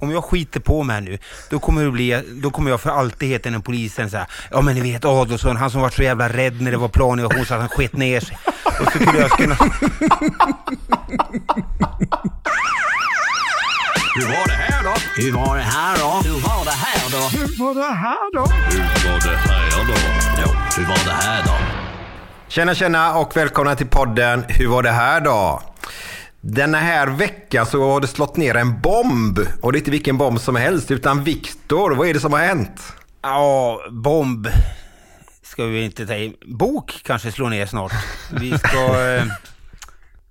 Om jag skiter på mig nu, då kommer, det bli, då kommer jag för alltid heta den polisen så här, Ja men ni vet Adolfsson, han som var så jävla rädd när det var planinvasion så att han sket ner sig. Och så skulle jag kunna... Hur var det här då? Hur var det här då? Hur var det här då? Hur var det här då? Hur var det här då? Ja, hur var det här då? Tjena tjena och välkomna till podden Hur var det här då? Denna här veckan så har det slått ner en bomb. Och det är inte vilken bomb som helst utan Viktor, vad är det som har hänt? Ja, bomb ska vi inte ta i. Bok kanske slår ner snart. Vi ska... eh,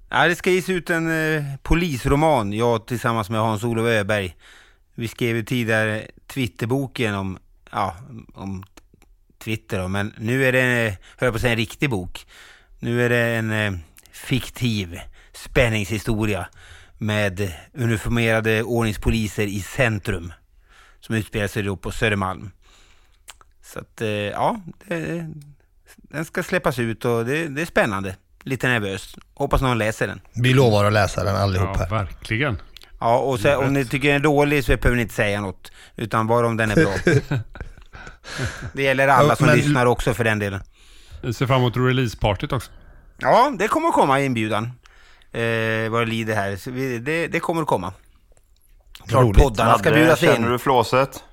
ja, det ska ges ut en eh, polisroman, jag tillsammans med Hans-Olof Öberg. Vi skrev ju tidigare Twitterboken om, ja, om Twitter då, men nu är det, eh, höll jag på att säga, en riktig bok. Nu är det en eh, fiktiv spänningshistoria med uniformerade ordningspoliser i centrum som utspelar sig då på Södermalm. Så att, eh, ja, det, den ska släppas ut och det, det är spännande. Lite nervöst. Hoppas någon läser den. Vi lovar att läsa den allihop Ja, här. verkligen. Ja, och så, om ni tycker den är dålig så behöver ni inte säga något. Utan bara om den är bra. Det gäller alla som men- lyssnar också för den delen. Jag ser fram emot releasepartyt också. Ja, det kommer komma inbjudan. Eh, vad det lider här. Så vi, det, det kommer att komma. Klart Roligt. poddarna ska bjudas Känner in. du flåset?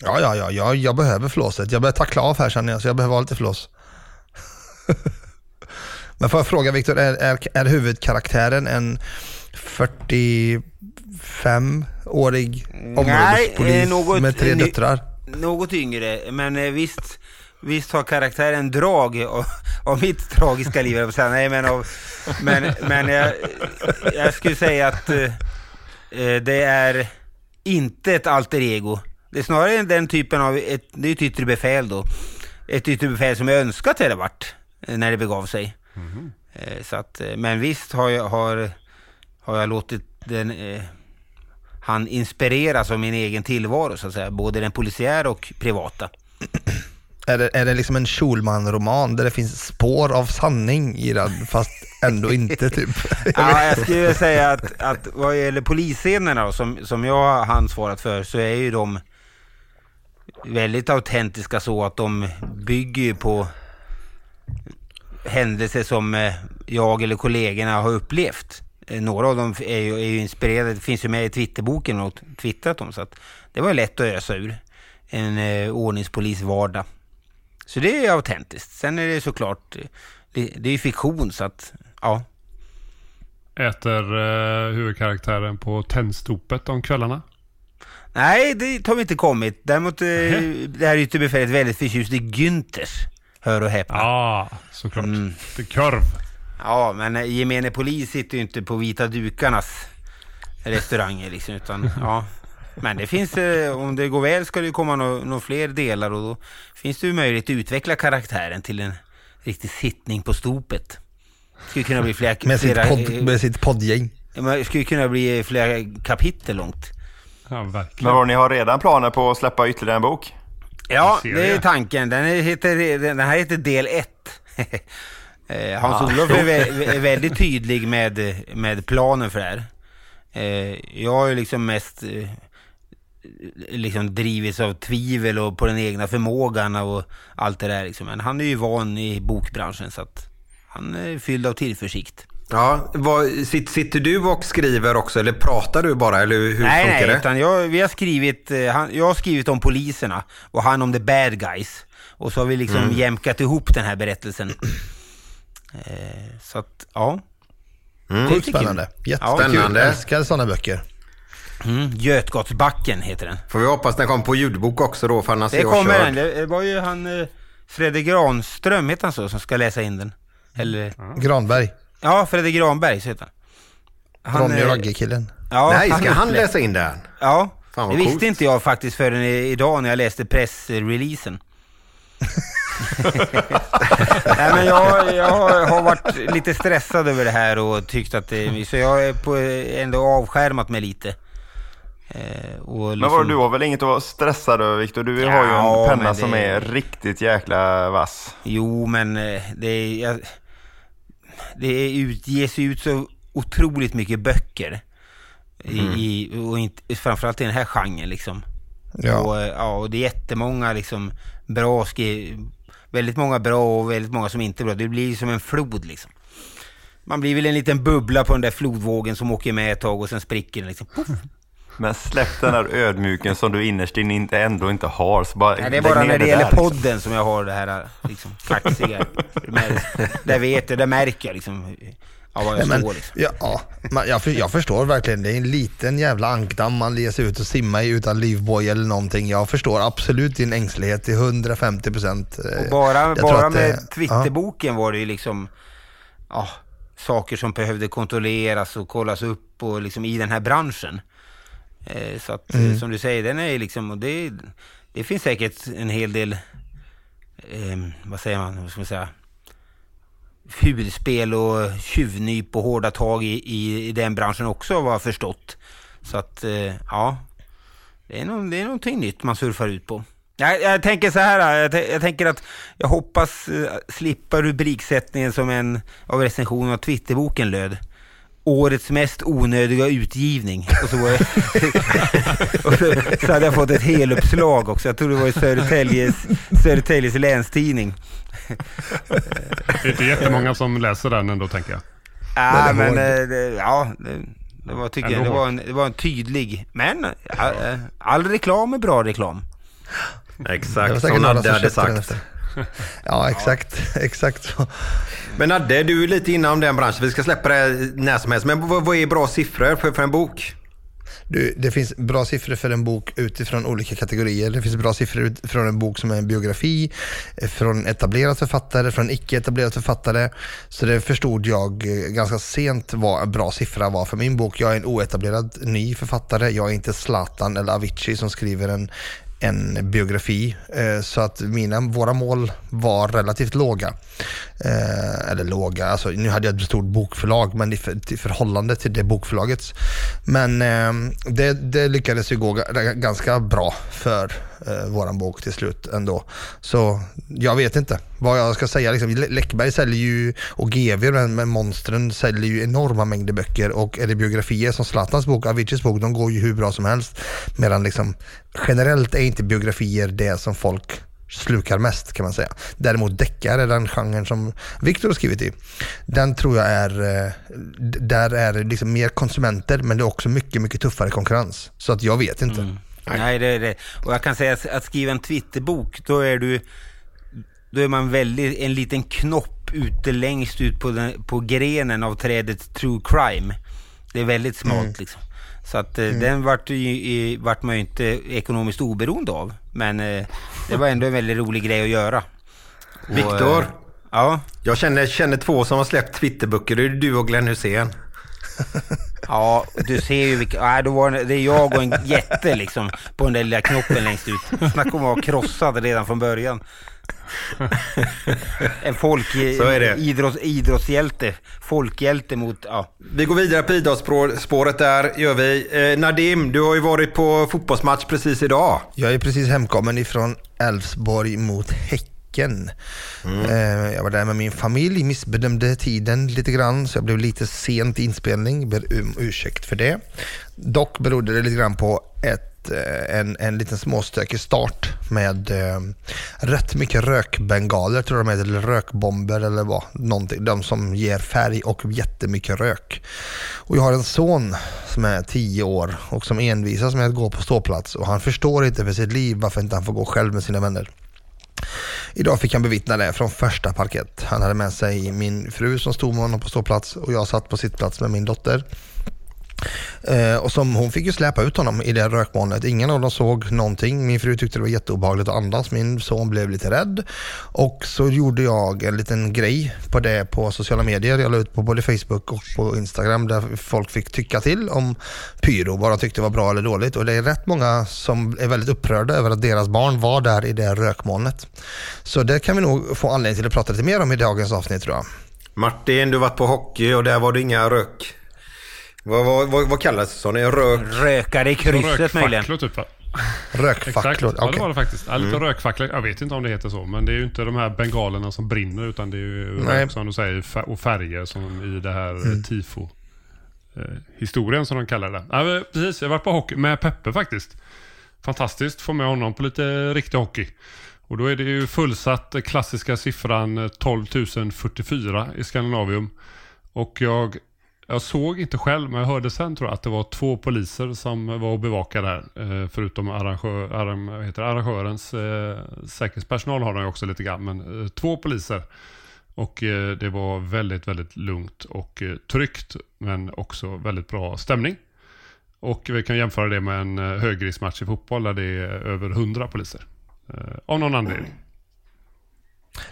Ja, ja, ja, ja, jag behöver flåset. Jag börjar tackla av här känner jag, så jag behöver ha lite flås. Men får jag fråga Viktor, är, är, är huvudkaraktären en 45-årig områdespolis eh, något med tre döttrar? Något yngre, men eh, visst, visst har karaktären drag av, av mitt tragiska liv, jag säga. Nej, men, av, men, men jag, jag skulle säga att eh, eh, det är inte ett alter ego. Det är snarare den typen av, ett, det är ett yttre befäl då. Ett yttre befäl som jag önskat det hade varit eh, när det begav sig. Eh, Så att, eh, men visst har jag, har, har jag låtit den, eh, han inspireras av min egen tillvaro så att säga, både den polisiära och privata. Är det, är det liksom en Schulman-roman där det finns spår av sanning i den, fast ändå inte typ? Ja, jag skulle vilja säga att, att vad gäller polisscenerna då, som, som jag har ansvarat för så är ju de väldigt autentiska så att de bygger ju på händelser som eh, jag eller kollegorna har upplevt. Eh, några av dem är ju, är ju inspirerade, det finns ju med i Twitterboken och twittrat om så att det var ju lätt att ösa ur en eh, ordningspolis vardag. Så det är autentiskt. Sen är det såklart, eh, det, det är ju fiktion så att ja. Äter uh, huvudkaraktären på tändstopet om kvällarna. Nej, det har vi inte kommit. Däremot eh, det här är väldigt förtjust i Günthers. Hör och häpna. Ja, ah, såklart. Mm. Det är korv. Ja, men eh, gemene polis sitter ju inte på vita dukarnas restauranger liksom, utan ja. Men det finns, eh, om det går väl ska det ju komma några nå fler delar och då finns det ju möjlighet att utveckla karaktären till en riktig sittning på stopet. Skulle kunna bli fler... Med sitt, flera, podd, eh, med sitt poddgäng. Man skulle kunna bli flera kapitel långt. Ja, Men verkligen. vad, ni har redan planer på att släppa ytterligare en bok? Ja, det är tanken. Den, är- heter, den här heter del 1. Eh, Hans-Olof är, vä- är väldigt tydlig med, med planen för det här. Eh, Jag har ju liksom mest liksom drivits av tvivel och på den egna förmågan och allt det där. Liksom. Men han är ju van i bokbranschen så att han är fylld av tillförsikt. Ja, vad, sitter, du och skriver också eller pratar du bara eller hur nej, funkar nej, det? utan jag, vi har skrivit, eh, han, jag har skrivit om poliserna och han om the bad guys. Och så har vi liksom Mm. jämkat ihop den här berättelsen. Eh, så att, ja. Mm. Sjukt spännande. Ja, Jättespännande. spännande. Jag älskar sådana böcker. Mm, Götgatsbacken heter den. Får vi hoppas den kommer på ljudbok också då för annars är Det jag kommer den. Det var ju han, eh, Fredrik Granström heter han så, som ska läsa in den. Eller, Granberg. ja, Fredrik Granberg så heter han. Ronny eh, Ragge-killen. ja, Nej, ska han lä- läsa in den? Ja, Fan, det visste coolt. inte jag faktiskt förrän idag när jag läste pressreleasen. Nej men jag, jag har- har varit lite stressad över det här och tyckt att det, så jag är på, ändå avskärmat mig lite. Eh, och Men liksom- vad, du har väl inget att vara stressad över Viktor? Du har ju Ja, en penna men som det- är riktigt jäkla vass. Jo, men eh, det, är, jag, det är ut, ges ut så otroligt mycket böcker. I, i, och inte, framförallt i den här genren liksom. Ja. Och, eh, ja, och det är jättemånga liksom bra skri, Väldigt många bra och väldigt många som inte är bra. Det blir som en flod liksom. Man blir väl en liten bubbla på den där flodvågen som åker med ett tag och sen spricker den liksom. Puff. Men släpp den där ödmjuken som du innerst inne inte, ändå inte har. Så bara, Nej, det är bara när det där, gäller liksom. podden som jag har det här liksom, kaxiga. Där vet jag, där märker jag liksom ja, vad jag Nej, men, står liksom. ja, ja, jag, för, jag förstår verkligen. Det är en liten jävla ankdamm man ger sig ut och simma i utan livboj eller någonting. Jag förstår absolut din ängslighet till 150 procent. Och bara, bara med det- Twitterboken var det ju liksom ja, saker som behövde kontrolleras och kollas upp och liksom i den här branschen. Eh, så att Mm. eh, som du säger, den är liksom, och det, det finns säkert en hel del, eh, vad säger man, vad ska man säga, fulspel och tjuvnyp och hårda tag i, i, i den branschen också vad jag förstått. Så att, eh, ja, det är, nog, det är någonting nytt man surfar ut på. Jag, jag tänker så här, jag, jag tänker att jag hoppas eh, slippa rubriksättningen som en av recensionen av Twitterboken löd. Årets mest onödiga utgivning. Och så, var jag, och så, så hade jag fått ett heluppslag också. Jag tror det var i Södertäljes, Södertäljes länstidning. Det är inte jättemånga som läser den ändå, tänker jag. Ja, Väldigt men eh, det, ja, det, det var, tycker jag, Ändå det var, en, det var en tydlig, men ja, eh, all reklam är bra reklam. Exakt, som några Nadde hade sagt. Ja, exakt. exakt så. Men Nadde, du är lite inom den branschen. Vi ska släppa det när som helst. Men vad, vad är bra siffror för, för en bok? Du, det finns bra siffror för en bok utifrån olika kategorier. Det finns bra siffror utifrån en bok som är en biografi, eh, från etablerad författare, från icke etablerad författare. Så det förstod jag eh, ganska sent vad en bra siffra var för min bok. Jag är en oetablerad ny författare. Jag är inte Zlatan eller Avicii som skriver en, en biografi. Eh, så att mina, våra mål var relativt låga. Eh, Eller låga, alltså nu hade jag ett stort bokförlag men i för, i förhållande till det bokförlagets. Men eh, det, det lyckades ju gå ganska bra för eh, våran bok till slut ändå. Så jag vet inte vad jag ska säga. Liksom, Läckberg säljer ju, och GV med, med Monstren säljer ju enorma mängder böcker och är det biografier som Zlatans bok, Aviciis bok, de går ju hur bra som helst. Medan liksom, generellt är inte biografier det som folk slukar mest kan man säga. Däremot deckare, den genren som Viktor har skrivit i, den tror jag är, eh, där är det liksom mer konsumenter men det är också mycket, mycket tuffare konkurrens. Så att jag vet inte. Nej, det är det. Och jag kan säga att, att skriva en Twitterbok, då är du då är man väldigt, en liten knopp ute längst ut på, den, på grenen av trädet true crime. Det är väldigt smalt Mm. liksom. Så att eh, den vart, ju, vart man ju inte ekonomiskt oberoende av. Men eh, det var ändå en väldigt rolig grej att göra. Och, Viktor? eh, Ja, Jag känner, känner två som har släppt Twitterböcker. Det är du och Glenn Hussein. ja, du ser ju vilka, nej, då var det, det är jag och en jätte liksom på den där lilla knoppen längst ut. Snacka om att vara krossad redan från början. En folk... Så är det. Idrotts, idrottshjälte. Folkhjälte mot... Ja. Vi går vidare på idrottsspåret där, gör vi. Eh, Nadim, du har ju varit på fotbollsmatch precis idag. Jag är precis hemkommen ifrån Elfsborg mot Häcken. Eh, Jag var där med min familj, missbedömde tiden lite grann så jag blev lite sent i inspelning. Ber om ursäkt för det. Dock berodde det lite grann på ett, Eh, en, en liten småstökig start med eh, rätt mycket rökbengaler tror jag de heter, eller rökbomber eller vad. Någonting. De som ger färg och jättemycket rök. Och jag har en son som är 10 år och som envisas med att gå på ståplats och han förstår inte för sitt liv varför inte han får gå själv med sina vänner. Idag fick han bevittna det från första parkett. Han hade med sig min fru som stod med honom på ståplats och jag satt på sittplats med min dotter. Eh, och som, hon fick ju släpa ut honom i det rökmolnet. Ingen av dem såg någonting. Min fru tyckte det var jätteobehagligt att andas. Min son blev lite rädd. Och så gjorde jag en liten grej på det på sociala medier. Jag la ut på både Facebook och på Instagram där folk fick tycka till om pyro, vad de tyckte var bra eller dåligt. Och det är rätt många som är väldigt upprörda över att deras barn var där i det rökmolnet. Så det kan vi nog få anledning till att prata lite mer om i dagens avsnitt tror jag. Martin, du har varit på hockey och där var det inga rök. Vad, vad, vad, vad kallas det? Sån? Rök? Rökare i krysset möjligen. Rökfacklor typ va? Rökfacklor, Exakt. Ja, det var det faktiskt. Ja, lite Mm. rökfacklor. Jag vet inte om det heter så, men det är ju inte de här bengalerna som brinner utan det är ju Nej. rök som du säger och färger som i det här Mm. mm. tifo. Eh, historien som de kallar det. Ja, precis, jag har varit på hockey med Peppe faktiskt. Fantastiskt få med honom på lite riktig hockey. Och då är det ju fullsatt eh, klassiska siffran eh, 12 044 i Skandinavium. Och jag, jag såg inte själv, men jag hörde sen tror jag att det var två poliser som var och bevakade här. Eh, förutom arrangör, arrang, vad heter det, arrangörens eh, säkerhetspersonal har de ju också lite grann. Men eh, två poliser. Och eh, det var väldigt, väldigt lugnt och eh, tryggt. Men också väldigt bra stämning. Och vi kan jämföra det med en eh, högriskmatch i fotboll där det är över 100 poliser. Eh, av någon anledning.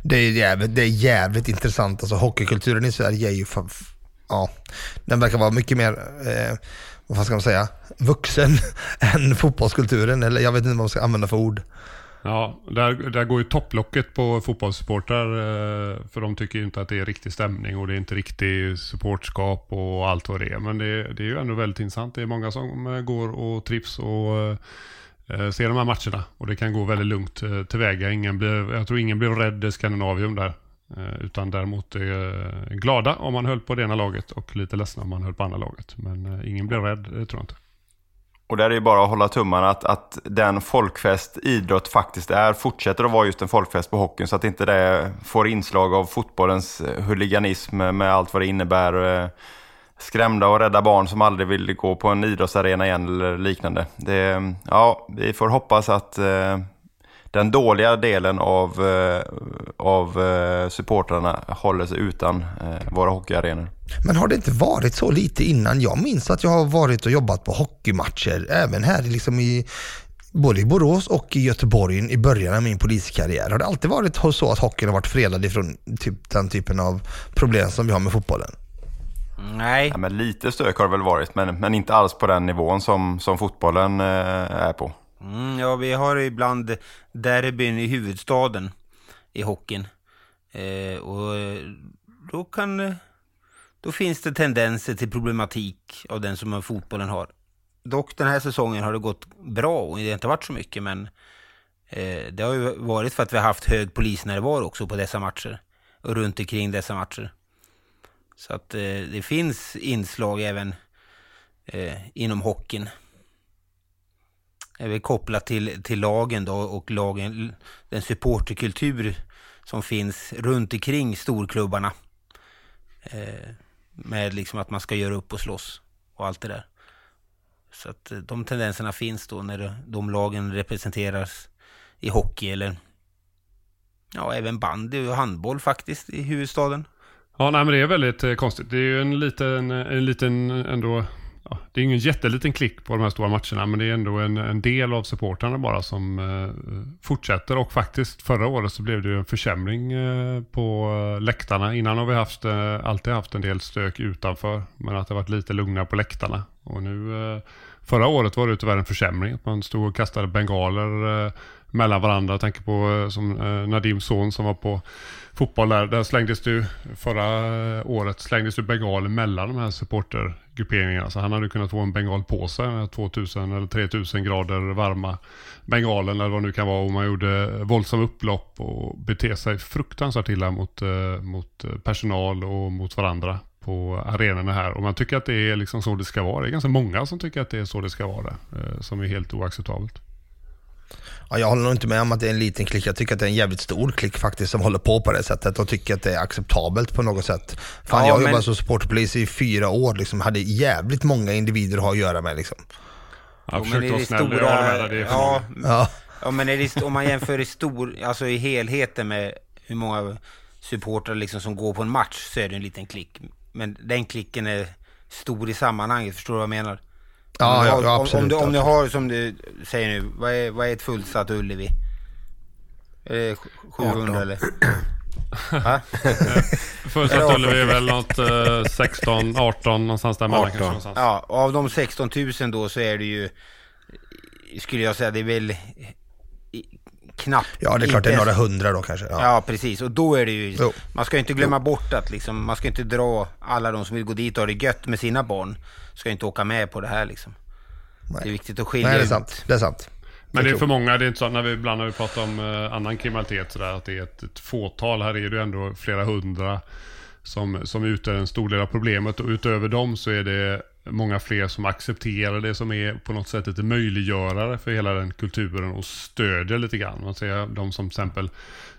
Det är jävligt, det är jävligt intressant. Alltså hockeykulturen i Sverige är ju... fan... Ja, den verkar vara mycket mer, eh, vad ska man säga, vuxen än fotbollskulturen. Eller jag vet inte vad man ska använda för ord. Ja, där, där går ju topplocket på fotbollssupportrar. eh, För de tycker ju inte att det är riktig stämning och det är inte riktig supportskap och allt vad det är. Men det, det är ju ändå väldigt intressant. Det är många som eh, går och trivs och se ser de här matcherna. Och det kan gå väldigt lugnt tillväga. Ingen blev, jag tror ingen blev rädd i Skandinavium där. Eh, utan däremot är eh, glada om man höll på det ena laget och lite ledsna om man höll på andra laget. Men eh, ingen blir rädd, det tror jag inte. Och där är det bara att hålla tummarna att, att den folkfest idrott faktiskt är fortsätter att vara just en folkfest på hockeyn så att inte det får inslag av fotbollens huliganism med allt vad det innebär. Skrämda och rädda barn som aldrig vill gå på en idrottsarena igen eller liknande. Det, ja, vi får hoppas att den dåliga delen av, eh, av eh, supportrarna håller sig utan eh, våra hockeyarenor. Men har det inte varit så lite innan? Jag minns att jag har varit och jobbat på hockeymatcher, även här liksom i både i Borås och i Göteborg i början av min poliskarriär. Har det alltid varit så att hockeyn har varit fredad ifrån typ, den typen av problem som vi har med fotbollen? Nej. Ja, men lite stök har det väl varit, men, men inte alls på den nivån som, som fotbollen eh, är på. Mm, ja, vi har ibland derbyn i huvudstaden i hockeyn. Eh, och eh, då kan... Eh, då finns det tendenser till problematik av den som fotbollen har. Dock den här säsongen har det gått bra och det har inte varit så mycket men eh, det har ju varit för att vi har haft hög polisnärvaro också på dessa matcher och runt omkring dessa matcher. Så att eh, det finns inslag även eh, inom hockeyn är väl kopplat till, till lagen då och lagen, den supporterkultur som finns runt omkring storklubbarna. Eh, med liksom att man ska göra upp och slåss och allt det där. Så att eh, de tendenserna finns då när de lagen representeras i hockey eller ja, även bandy och handboll faktiskt i huvudstaden. Ja, nej, men det är väldigt eh, konstigt. Det är ju en liten, eh, en liten ändå, ja, det är ingen jätteliten klick på de här stora matcherna, men det är ändå en, en del av supportrarna bara som eh, fortsätter. Och faktiskt förra året så blev det ju en försämring eh, på läktarna. Innan har vi haft, eh, alltid haft en del stök utanför, men att det varit lite lugnare på läktarna. Och nu eh, Förra året var det tyvärr en försämring. Man stod och kastade bengaler eh, mellan varandra. Jag tänker på eh, som eh, Nadims son som var på fotboll där. Där slängdes du förra eh, året slängdes du bengaler mellan de här supportergrupperingarna. Så han hade kunnat få en bengal på sig, 2000 eller 3000 grader varma bengalen eller vad det nu kan vara. Och man gjorde eh, våldsamma upplopp och bete sig fruktansvärt illa mot, eh, mot personal och mot varandra på arenorna här. Och man tycker att det är liksom så det ska vara. Det är ganska många som tycker att det är så det ska vara. Eh, som är helt oacceptabelt. Ja, jag håller nog inte med om att det är en liten klick. Jag tycker att det är en jävligt stor klick faktiskt som håller på på det sättet och tycker att det är acceptabelt på något sätt. Fan, Ja, jag har men- jobbat som supporterpolis i fyra år. Liksom, hade jävligt många individer att ha att göra med. Liksom. Jag Jo, men försökte vara det snäll, jag håller med dig. Ja. Ja. ja, men är det, om man jämför i stor, alltså i helheten med hur många supportrar liksom som går på en match så är det en liten klick. Men den klicken är stor i sammanhanget, förstår du vad jag menar? Ja, om, ja, har, ja, om, absolut, om, du, om du har, som du säger nu, vad är, vad är ett fullsatt Ullevi? Är det 700 eller? Va? Fullsatt Eller Ullevi är 18. väl något eh, 16, 18 någonstans där mellan 18. kanske. Någonstans. Ja, och av de 16 000 då så är det ju, skulle jag säga, det är väl knappt. ja, det är klart det är några hundra då kanske. Ja. Ja, precis. Och då är det ju, Jo. man ska ju inte glömma bort att liksom, man ska inte dra alla de som vill gå dit och ha det gött med sina barn, ska inte åka med på det här liksom. Det är viktigt att skilja Nej, det är ut. sant. Det är sant. Men det är för många, det är inte så när vi ibland när vi pratar om eh, annan kriminalitet sådär, att det är ett, ett fåtal. Här är det ju ändå flera hundra som, som utgör en stor del av problemet och utöver dem så är det många fler som accepterar det som är på något sätt ett möjliggörare för hela den kulturen och stödjer lite grann. Man ser de som till exempel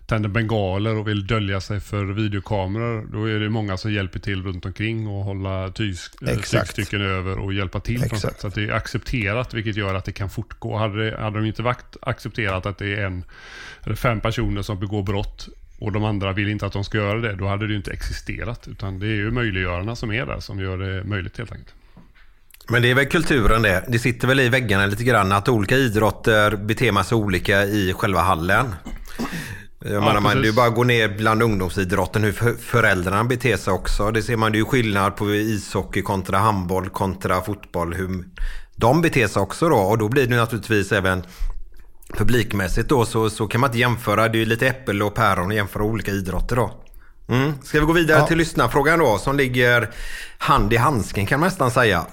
tänder bengaler och vill dölja sig för videokameror. Då är det många som hjälper till runt omkring och hålla eh, tygstycken över och hjälpa till. Exakt. Så att det är accepterat vilket gör att det kan fortgå. Hade, det, hade de inte varit accepterat att det är en eller fem personer som begår brott och de andra vill inte att de ska göra det, då hade det ju inte existerat. Utan det är ju möjliggörarna som är där som gör det möjligt helt enkelt. Men det är väl kulturen det. Det sitter väl i väggarna lite grann att olika idrotter beter sig olika i själva hallen. Jag menar, man, precis. det är bara att gå ner bland ungdomsidrotten hur för- föräldrarna beter sig också. Det ser man, det är ju skillnad på ishockey kontra handboll kontra fotboll. Hur de beter sig också då. Och då blir det naturligtvis även publikmässigt då så, så kan man inte jämföra. Det är ju lite äpple och päron att jämföra olika idrotter då. Mm. Ska vi gå vidare Ja. till lyssnarfrågan då som ligger hand i handsken kan man nästan säga.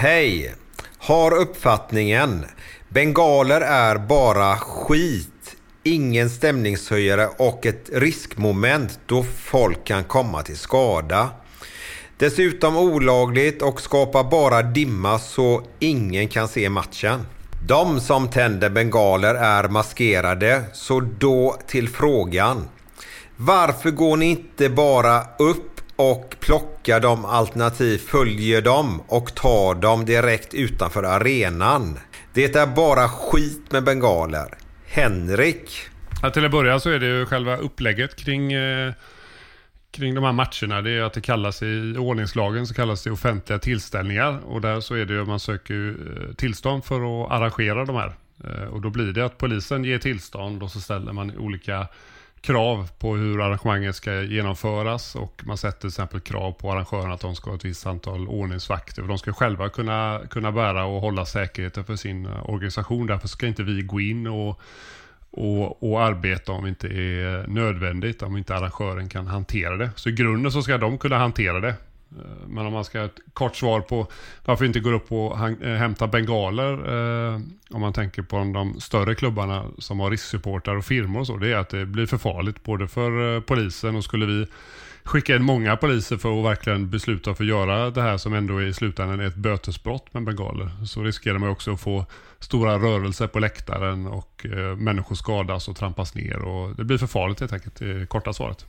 Hej! Har uppfattningen. Bengaler är bara skit. Ingen stämningshöjare och ett riskmoment då folk kan komma till skada. Dessutom olagligt och skapar bara dimma så ingen kan se matchen. De som tänder bengaler är maskerade, så då till frågan. Varför går ni inte bara upp och plockar dem alternativt följer dem och tar dem direkt utanför arenan? Det är bara skit med bengaler. Henrik? Ja, till att börja så är det ju själva upplägget kring, eh, kring de här matcherna. Det är att det kallas i ordningslagen så kallas det offentliga tillställningar. Och där så är det ju man söker ju, eh, tillstånd för att arrangera de här. Eh, och då blir det att polisen ger tillstånd och så ställer man olika krav på hur arrangemanget ska genomföras och man sätter till exempel krav på arrangörerna att de ska ha ett visst antal ordningsvakter. För de ska själva kunna, kunna bära och hålla säkerheten för sin eh, organisation. Därför ska inte vi gå in och och, och arbeta om det inte är nödvändigt, om inte arrangören kan hantera det. Så i grunden så ska de kunna hantera det. Eh, men om man ska ha ett kort svar på varför vi inte går upp och hämta eh, hämtar bengaler, eh, om man tänker på de större klubbarna som har risksupportrar och firmor och så, det är att det blir för farligt både för eh, polisen och skulle vi skicka in många poliser för att verkligen besluta för att göra det här som ändå i slutändan är ett bötesbrott med bengaler. Så riskerar man också att få stora rörelser på läktaren och eh, människor skadas och trampas ner. Och det blir för farligt helt enkelt, det är korta svaret.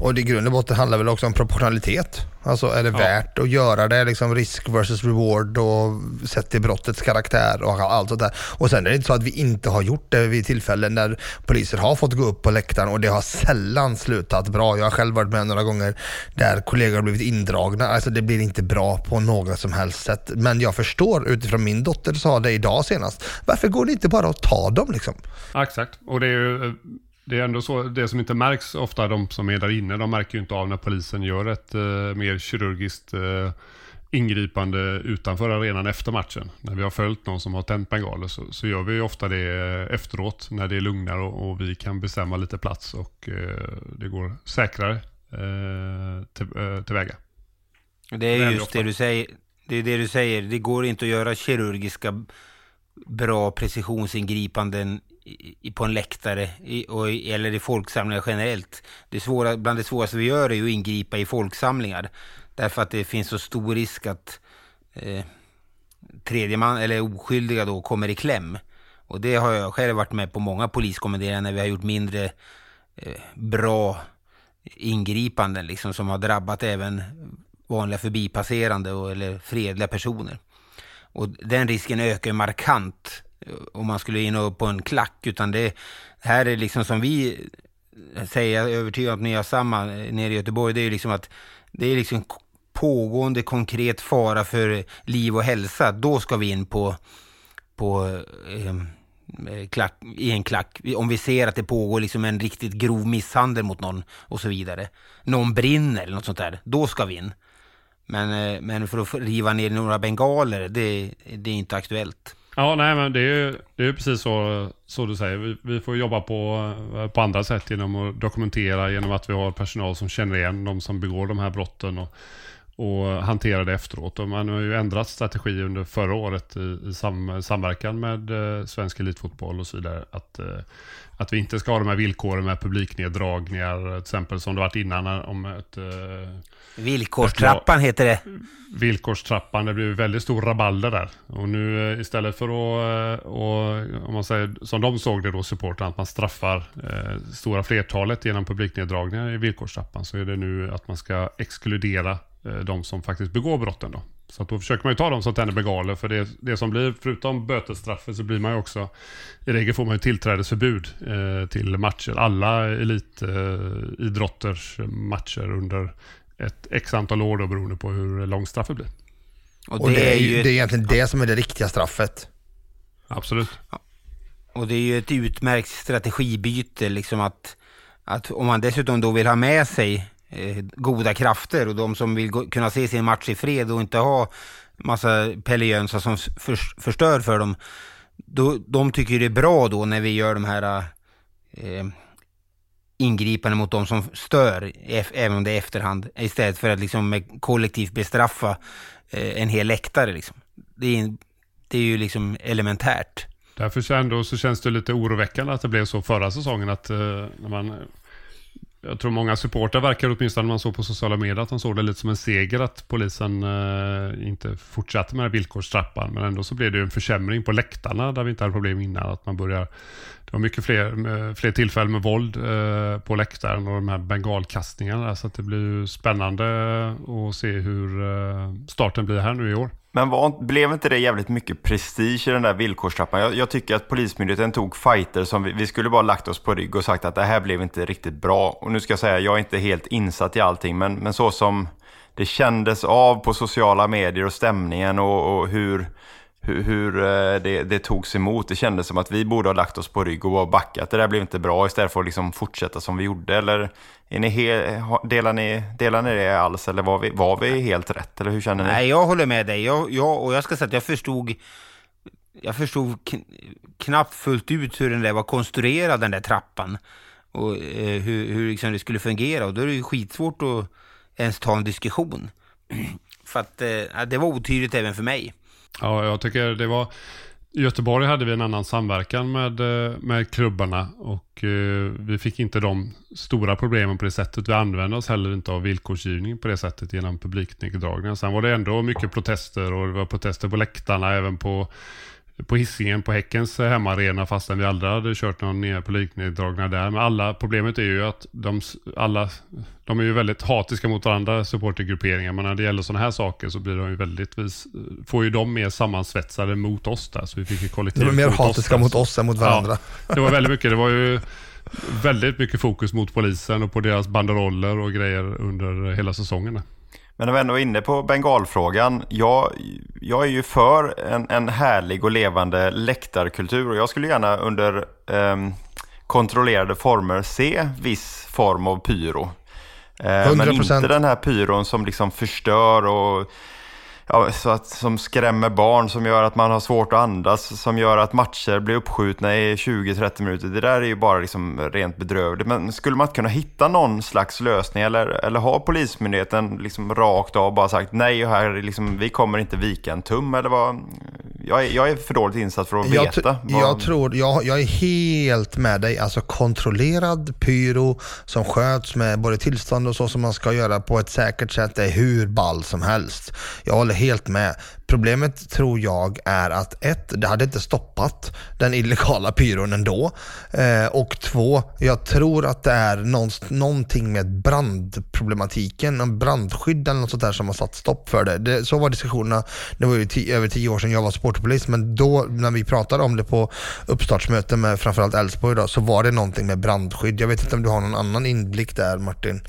Och det i grund och botten handlar väl också om proportionalitet. Alltså är det värt att göra det? Liksom risk versus reward och sett till brottets karaktär och allt sånt där. Och sen är det inte så att vi inte har gjort det vid tillfällen när poliser har fått gå upp på läktaren och det har sällan slutat bra. Jag har själv varit med några gånger där kollegor har blivit indragna. Alltså det blir inte bra på något som helst sätt. Men jag förstår utifrån min dotter sa det idag senast. Varför går det inte bara att ta dem liksom? Ja, exakt. Och det är ju eh, det är ändå så, det som inte märks ofta, de som är där inne, de märker ju inte av när polisen gör ett eh, mer kirurgiskt eh, ingripande utanför arenan efter matchen. När vi har följt någon som har tänt bengaler så, så gör vi ofta det efteråt när det är lugnare och, och vi kan bestämma lite plats och eh, det går säkrare eh, till, eh, tillväga. Det är just det du säger. Det är det du säger. Det går inte att göra kirurgiska bra precisionsingripanden i, på en läktare i, och, eller i folksamlingar generellt. Det svåra, bland det svåraste vi gör är ju att ingripa i folksamlingar. Därför att det finns så stor risk att eh, tredje man eller oskyldiga då kommer i kläm. Och det har jag själv varit med på många poliskommenderingar när vi har gjort mindre eh, bra ingripanden liksom som har drabbat även vanliga förbipasserande och, eller fredliga personer. Och den risken ökar markant om man skulle in och på en klack. Utan det här är liksom som vi säger, jag är övertygad om att ni har samma eh, nere i Göteborg. Det är liksom att det är liksom pågående konkret fara för liv och hälsa. Då ska vi in på, på ehm, eh, klack, i en klack. Om vi ser att det pågår liksom en riktigt grov misshandel mot någon och så vidare. Någon brinner eller något sånt där. Då ska vi in. Men, eh, men för att riva ner några bengaler, det, det är inte aktuellt. Ja, nej men det är ju det är precis så, så du säger. Vi, vi, får jobba på, eh, på andra sätt genom att dokumentera, genom att vi har personal som känner igen de som begår de här brotten och, och hanterar det efteråt. Och man har ju ändrat strategi under förra året i, i sam, samverkan med eh, svensk elitfotboll och så vidare. Att, eh, att vi inte ska ha de här villkoren med publikneddragningar, till exempel som det varit innan om ett... Eh, Villkorstrappan ett, heter det. Villkorstrappan, det blir väldigt stor rabalder där. Och nu eh, istället för att, eh, och, om man säger, som de såg det då, supporten att man straffar eh, stora flertalet genom publikneddragningar i villkorstrappan, så är det nu att man ska exkludera eh, de som faktiskt begår brotten då. Så att då försöker man ju ta dem som tänder bengaler. För det, det som blir, förutom bötesstraffet, så blir man ju också... I regel får man ju tillträdesförbud eh, till matcher. Alla elitidrotters eh, matcher under ett x antal år då beroende på hur långt straffet blir. Och det, och det är, ju, det är egentligen det som är det riktiga straffet. Absolut. Och det är ju ett utmärkt strategibyte liksom att, att om man dessutom då vill ha med sig Eh, goda krafter och de som vill gå, kunna se sin match i fred och inte ha massa Pelle Jönsson som för, förstör för dem. Då, de tycker det är bra då när vi gör de här eh, ingripande mot de som stör, även om det är efterhand, istället för att liksom kollektivt bestraffa eh, en hel läktare. Liksom. Det, är, det är ju liksom elementärt. Därför ändå så känns det lite oroväckande att det blev så förra säsongen att eh, när man jag tror många supportrar verkar, åtminstone när man såg på sociala medier, att de såg det lite som en seger att polisen eh, inte fortsatte med villkorstrappan. Men ändå så blev det en försämring på läktarna där vi inte hade problem innan. Att man börjar, det var mycket fler, eh, fler tillfällen med våld eh, på läktaren och de här bengalkastningarna. Så att det blir spännande att se hur eh, starten blir här nu i år. Men var, blev inte det jävligt mycket prestige i den där villkorstrappan? Jag, jag tycker att Polismyndigheten tog fighter som vi, vi, skulle bara lagt oss på rygg och sagt att det här blev inte riktigt bra. Och nu ska jag säga, jag är inte helt insatt i allting, men, men så som det kändes av på sociala medier och stämningen och, och hur, hur, hur eh, det, det togs emot. Det kändes som att vi borde ha lagt oss på rygg och backat. Det där blev inte bra istället för att liksom fortsätta som vi gjorde. Eller är ni hel, delar, ni, delar ni det alls eller var vi, var vi helt rätt? Eller hur känner ni? Nej, jag håller med dig. Jag, jag, och jag ska säga att jag förstod jag förstod knappt fullt ut hur den där var konstruerad, den där trappan. Och eh, hur, hur liksom det skulle fungera. Och då är det ju skitsvårt att ens ta en diskussion. För att eh, det var otydligt även för mig. Ja, jag tycker det var... I Göteborg hade vi en annan samverkan med, eh, med klubbarna och eh, vi fick inte de stora problemen på det sättet. Vi använde oss heller inte av villkorsgivning på det sättet genom publikneddragningar. Sen var det ändå mycket protester och det var protester på läktarna även på på hissingen på Häckens hemmaarena fastän vi aldrig hade kört någon publikneddragningar där. Men alla, problemet är ju att de, alla, de är ju väldigt hatiska mot varandra, supportergrupperingar. Men när det gäller sådana här saker så blir de ju väldigt, får ju de mer sammansvetsade mot oss där. Så vi fick ju kollektivt De är mer hatiska oss mot oss än mot varandra. Ja, det var väldigt mycket, det var ju väldigt mycket fokus mot polisen och på deras banderoller och grejer under hela säsongen. Men när vi ändå är inne på bengalfrågan. Jag, jag är ju för en, en härlig och levande läktarkultur och jag skulle gärna under eh, kontrollerade former se viss form av pyro. Eh, men inte den här pyron som liksom förstör och ja, så att, som skrämmer barn, som gör att man har svårt att andas, som gör att matcher blir uppskjutna i 20-30 minuter. Det där är ju bara liksom rent bedrövligt. Men skulle man inte kunna hitta någon slags lösning eller, eller har Polismyndigheten liksom rakt av bara sagt nej, här, liksom, vi kommer inte vika en tum eller vad? Jag är, jag är för dåligt insatt för att Jag, veta. vad- jag tror, jag, jag är helt med dig. Alltså kontrollerad pyro som sköts med både tillstånd och så som man ska göra på ett säkert sätt är hur ball som helst. Jag håller helt med. Problemet tror jag är att ett, det hade inte stoppat den illegala pyron ändå. Eh, och två, jag tror att det är någonst- någonting med brandproblematiken, en brandskydd eller något sånt där som har satt stopp för det. det så var diskussionerna, det var ju tio, över tio år sedan jag var sportpolis, men då när vi pratade om det på uppstartsmöten med framförallt Elfsborg då, så var det någonting med brandskydd. Jag vet inte om du har någon annan inblick där Martin?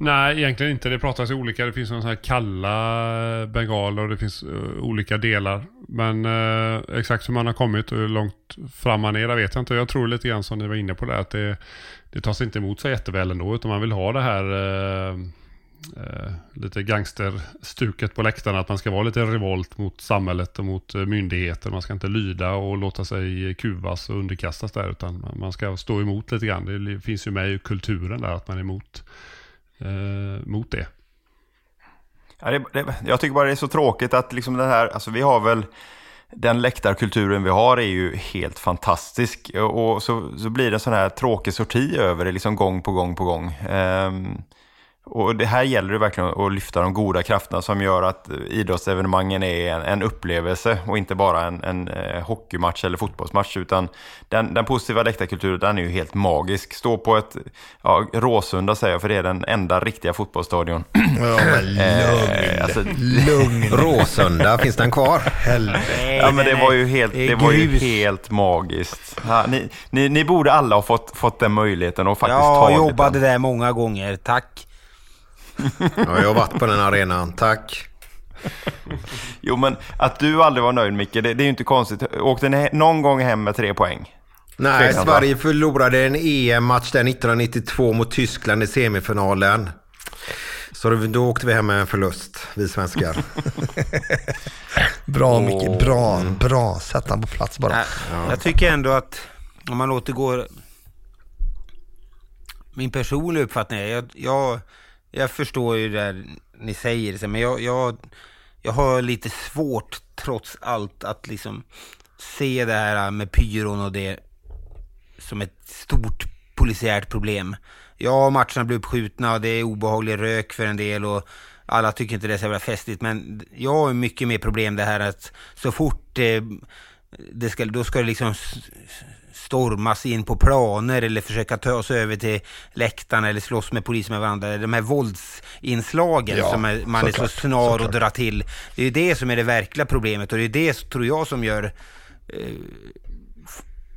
Nej, egentligen inte. Det pratas ju olika. Det finns sådana här kalla bengaler och det finns uh, olika delar. Men uh, exakt hur man har kommit och hur långt fram man är, det vet jag inte. Jag tror lite grann som ni var inne på det, att det, det tas inte emot så jätteväl ändå. Utan man vill ha det här uh, lite gangsterstuket på läktarna. Att man ska vara lite revolt mot samhället och mot myndigheter. Man ska inte lyda och låta sig kuvas och underkastas där. Utan man- man ska stå emot lite grann. Det finns ju med i kulturen där att man är emot, eh, mot det. Ja, det, det, jag tycker bara det är så tråkigt att liksom den här, alltså vi har väl, den läktarkulturen vi har är ju helt fantastisk. Och så, så blir det en sån här tråkig sorti över det, liksom gång på gång på gång. Ehm, och det här gäller det verkligen att lyfta de goda krafterna som gör att idrottsevenemangen är en, en upplevelse och inte bara en, en eh, hockeymatch eller fotbollsmatch. Utan den, den positiva läktarkulturen den är ju helt magisk. Stå på ett, ja, Råsunda säger jag för det är den enda riktiga fotbollsstadion. Ja, men lugn. Eh, alltså, lugn. Råsunda, finns den kvar? Helvete. Ja men det var ju helt, Det var ju helt magiskt. Ja, ni, ni, ni borde alla ha fått, fått den möjligheten och faktiskt Jag tagit jobbade den. där många gånger, tack. Ja, jag har varit på den arenan, tack. Jo men att du aldrig var nöjd Micke, det, det är ju inte konstigt. Åkte ni någon gång hem med tre poäng? Nej, Tveksamt, va? Sverige förlorade en EM-match där 1992 mot Tyskland i semifinalen. Så då, då åkte vi hem med en förlust, vi svenskar. Bra Micke, bra, bra. Sätt han på plats bara. Nej, Jag tycker ändå att om man återgår... Min personliga uppfattning är, jag, jag, jag förstår ju det ni säger, men jag, jag, jag har lite svårt trots allt att liksom se det här med pyron och det som ett stort polisiärt problem. Ja, matcherna blir uppskjutna och det är obehaglig rök för en del och alla tycker inte det är så jävla festligt. Men jag har mycket mer problem det här att så fort eh, det ska, då ska det liksom stormas in på planer eller försöka ta sig över till läktarna eller slåss med polisen med varandra. De här våldsinslagen Ja, som är, man är så snar att dra till. Det är ju det som är det verkliga problemet och det är det tror jag som gör eh,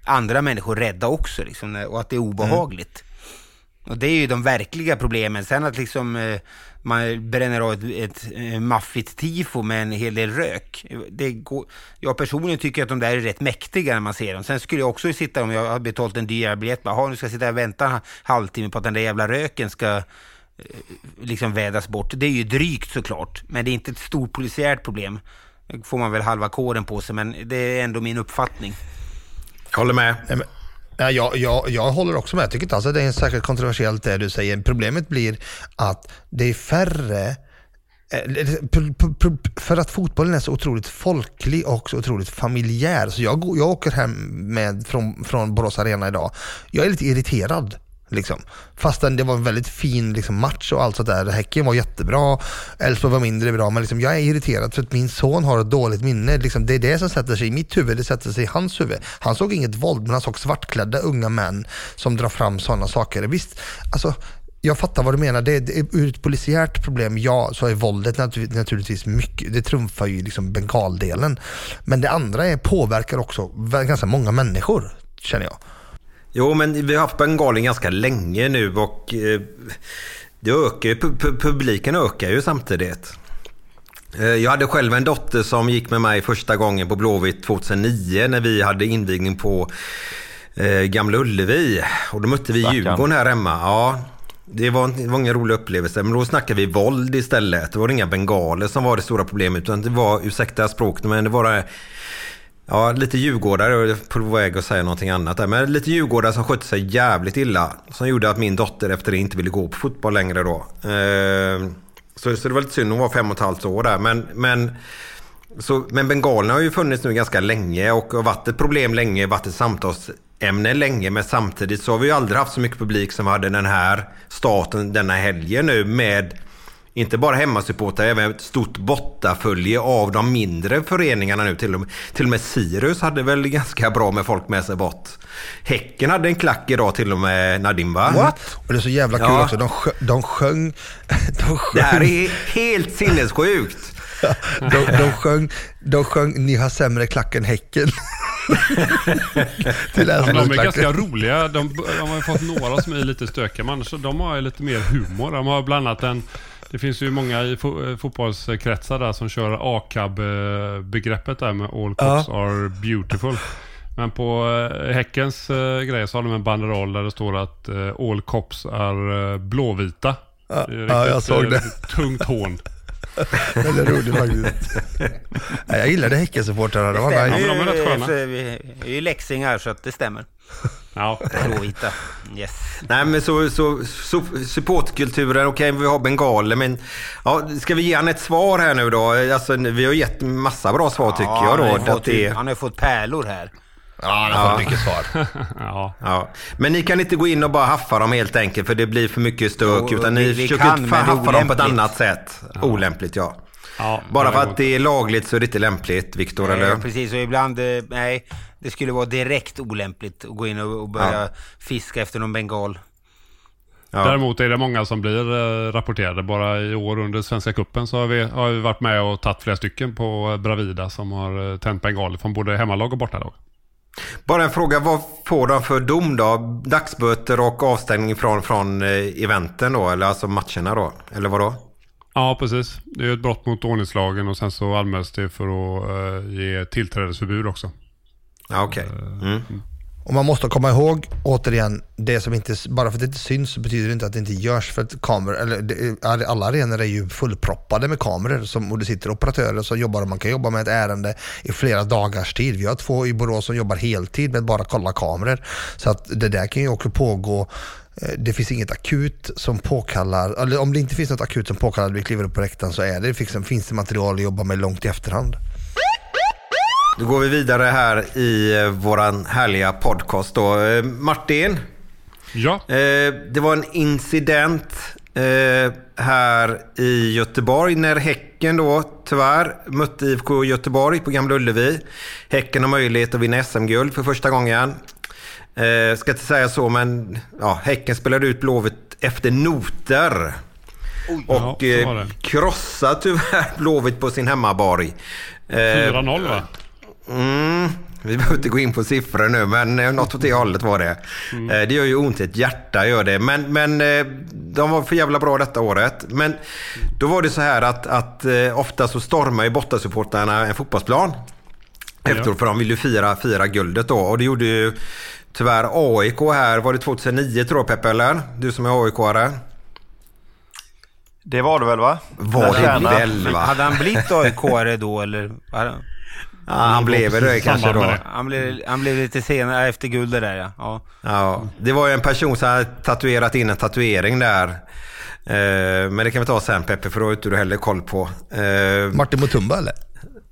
andra människor rädda också liksom, och att det är obehagligt. Och det är ju de verkliga problemen. Sen att liksom eh, man bränner av ett, ett eh, maffigt tifo med en hel del rök. Det går, jag personligen tycker att de där är rätt mäktiga när man ser dem. Sen skulle jag också sitta, om jag har betalt en dyrare biljett, bara, nu ska jag sitta och vänta en halvtimme på att den där jävla röken ska eh, liksom vädas bort. Det är ju drygt såklart, men det är inte ett stort polisiärt problem. Då får man väl halva kåren på sig, men det är ändå min uppfattning. Jag håller med. Nej, jag, jag, jag håller också med. Jag tycker inte alls att det är särskilt kontroversiellt det du säger. Problemet blir att det är färre eh, för att fotbollen är så otroligt folklig och så otroligt familjär. Så jag, går- jag åker hem med, från, från Borås Arena idag. Jag är lite irriterad. Liksom. Fastän det var en väldigt fin liksom, match och allt sånt där. Häcken var jättebra, Elfsborg var mindre bra. Men liksom, jag är irriterad för att min son har ett dåligt minne. Liksom, det är det som sätter sig i mitt huvud, det sätter sig i hans huvud. Han såg inget våld, men han såg svartklädda unga män som drar fram sådana saker. Visst, alltså jag fattar vad du menar. Det, det, ur ett polisiärt problem, ja, så är våldet natur, naturligtvis mycket, det trumfar ju liksom bengaldelen. Men det andra är, påverkar också ganska många människor, känner jag. Jo, men vi har haft bengalin ganska länge nu och eh, det ökar, publiken ökar ju samtidigt. Eh, Jag hade själv en dotter som gick med mig första gången på Blåvitt 2009 när vi hade invigning på eh, Gamla Ullevi. Och då mötte vi. Djurgården här hemma. Ja. Det var, det var ingen rolig upplevelse, men då snackade vi våld istället. Det var inga bengaler som var det stora problemet, utan det var, ursäkta språket, men det var Ja, lite djurgårdare, jag är på väg att säga någonting annat där. Men lite djurgårdare som skötte sig jävligt illa. Som gjorde att min dotter efter det inte ville gå på fotboll längre då. Ehm, så, så det var lite synd, hon var fem och ett halvt år där. Men, men, så, men bengalerna har ju funnits nu ganska länge och har varit ett problem länge, varit ett samtalsämne länge. Men samtidigt så har vi ju aldrig haft så mycket publik som vi hade den här starten denna helgen nu med inte bara hemmasupportrar, även ett stort bottafölje av de mindre föreningarna nu. Till och, med, till och med Sirius hade väl ganska bra med folk med sig bort. Häcken hade en klack idag till och med Nadim va? What? Och det är så jävla kul Ja. också. De, sjö, de sjöng... De sjöng, Det här är helt sinnessjukt. de, de, sjöng, de sjöng Ni har sämre klack än Häcken. Till de är ganska roliga. De, de har ju fått några som är lite stökiga, men annars så de har ju lite mer humor. De har bland annat en... Det finns ju många i fo- eh, fotbollskretsar där som kör ACAB-begreppet där med All cops are beautiful. Men på eh, Häckens eh, grej så har de en banderoll där det står att All cops är blåvita. Ja, Det är ja, jag såg det. Tungt hån. Väldigt roligt faktiskt. Nej, jag gillade Häckensupportrarna. De var nice. men de är rätt sköna. Vi är ju leksingar så att det stämmer. Ja. Blåvita. Yes. Nej men så, så, så supportkulturen, okej vi har bengaler men ja, ska vi ge han ett svar här nu då? Alltså, vi har gett massa bra svar tycker jag han, har då. ju Att fått, det, han har fått pärlor här. Ja, han har fått mycket svar. ja. ja. Men ni kan inte gå in och bara haffa dem helt enkelt för det blir för mycket stök. Jo, utan vi- ni vi försöker kan, haffa dem på ett annat sätt. Olämpligt ja. Ja Bara för att det är lagligt så är det inte lämpligt, Viktor, eller? Eh, precis, och ibland, eh, nej, det skulle vara direkt olämpligt att gå in och, och börja fiska efter någon bengal. Ja. Däremot är det många som blir eh, rapporterade. Bara i år under Svenska Cupen så har vi, har vi varit med och tagit flera stycken på Bravida som har eh, tänt bengaler från både hemmalag och bortalag. Bara en fråga, vad får de för dom då? Dagsböter och avstängning från, från eventen då? Eller alltså matcherna då? Eller vadå? Ja, precis. Det är ett brott mot ordningslagen och sen så anmäls det för att eh, ge tillträdesförbud också. Ja, okej. Mm. Och man måste komma ihåg, återigen, det som inte, bara för att det inte syns så betyder det inte att det inte görs. För att kameror, eller det, alla arenor är ju fullproppade med kameror som, och det sitter operatörer som jobbar och man kan jobba med ett ärende i flera dagars tid. Vi har två i Borås som jobbar heltid med att bara kolla kameror. Så att det där kan ju också pågå eh, det finns inget akut som påkallar, eller om det inte finns något akut som påkallar att vi kliver upp på läktaren så är det, finns, finns det material att jobba med långt i efterhand. Då går vi vidare här i eh, våran härliga podcast då. Eh, Martin, Ja, eh, det var en incident eh, här i Göteborg när Häcken då tyvärr mötte IFK Göteborg på Gamla Ullevi. Häcken har möjlighet att vinna SM-guld för första gången. Eh, ska inte säga så, men ja, Häcken spelade ut Blåvitt efter noter. Ja, Och så eh, krossade tyvärr Blåvitt på sin hemmaborg. Eh, 4-0 va? Mm, vi behöver inte gå in på siffror nu, men eh, något åt det hållet var det. Eh, Det gör ju ont i ett hjärta, gör det. Men, men eh, de var för jävla bra detta året. Men då var det så här att, att eh, ofta så stormar ju bortasupportrarna en fotbollsplan. Efteråt, för de vill ju fira, fira guldet då. Och det gjorde ju tyvärr AIK här. Var det 2009 tror jag Peppe, eller? Du som är AIK-are. Det var det väl va? Var det Kärna- väl va? Hade han blivit AIK-are då eller? Han- Ja, han blev det kanske då. det. Han blev, han blev lite senare, efter guldet där ja. ja. Ja, det var ju en person som hade tatuerat in en tatuering där. Eh, men det kan vi ta sen Peppe, för då har inte du heller koll på. Eh, Martin Mutumba eller?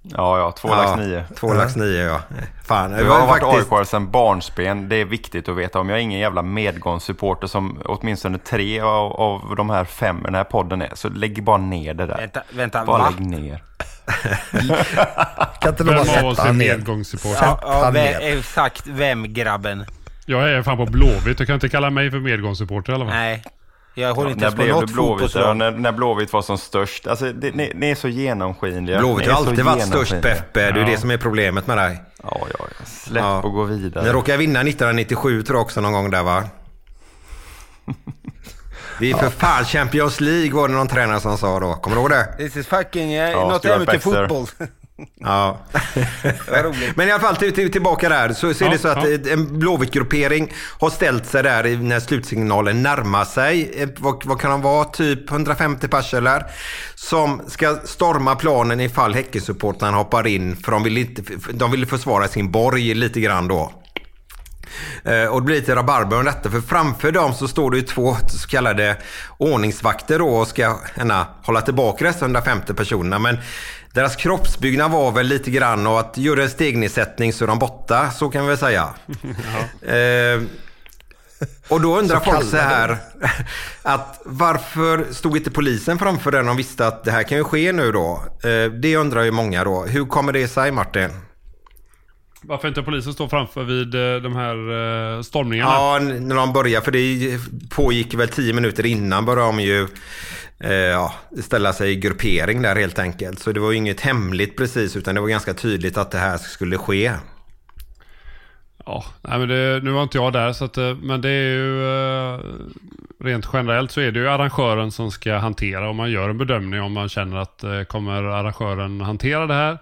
Ja, ja. Två lax nio. Två lax nio, ja. Fan, det Jag har varit faktiskt... AIK sedan barnsben. Det är viktigt att veta om. Jag är ingen jävla medgångssupporter som åtminstone tre av, av de här fem i den här podden är. Så lägg bara ner det där. Vänta, vänta, bara va? lägg ner. Kan inte de bara sätta han ner? medgångssupporter? Ja, ja, vem, ner. exakt vem grabben? Jag är fan på Blåvitt. Du kan inte kalla mig för medgångssupporter i alla fall. Nej. Jag håller inte när ens på något Blåvitt? Ja, fotbollslag. när, när Blåvitt var som störst. Alltså, det, ni, ni är så genomskinliga. Blåvitt har är alltid varit störst. Peppe. Det är Ja. det som är problemet med dig. Ja, ja, ja. Släpp Ja. och gå vidare. Ni råkade vinna 1997 tror jag också någon gång där va? Vi är för fan Champions League var det någon tränare som sa då. Kommer du ihåg det? This is fucking, uh, Ja, not Stuart amateur Baxter. Ja. Men i alla fall till, till, tillbaka där så, så är Ja, det så att ja. eh, en Blåvitt-gruppering har ställt sig där när slutsignalen närmar sig. Vad, vad kan de vara? Typ 150 personer som ska storma planen ifall Häckensupportrarna hoppar in för de vill, inte, de vill försvara sin borg lite grann då. Eh, Och det blir lite rabarber om detta för framför dem så står det ju två så kallade ordningsvakter då och ska gärna hålla tillbaka dessa 150 personerna. Men deras kroppsbyggnad var väl lite grann och att göra en stegnedsättning så är de borta, så kan vi väl säga. Eh, och då undrar Så folk så här att varför stod inte polisen framför den och visste att det här kan ju ske nu då? Eh, Det undrar ju många då. Hur kommer det sig Martin? Varför inte polisen står framför vid eh, de här eh, stormningarna? Ja, när de började, för det pågick väl tio minuter innan började de ju Eh, ja, ställa sig i gruppering där helt enkelt. Så det var ju inget hemligt precis utan det var ganska tydligt att det här skulle ske. Ja, nej, men det, nu var inte jag där, så att, eh, men det är ju eh, rent generellt så är det ju arrangören som ska hantera. Om man gör en bedömning om man känner att kommer arrangören hantera det här.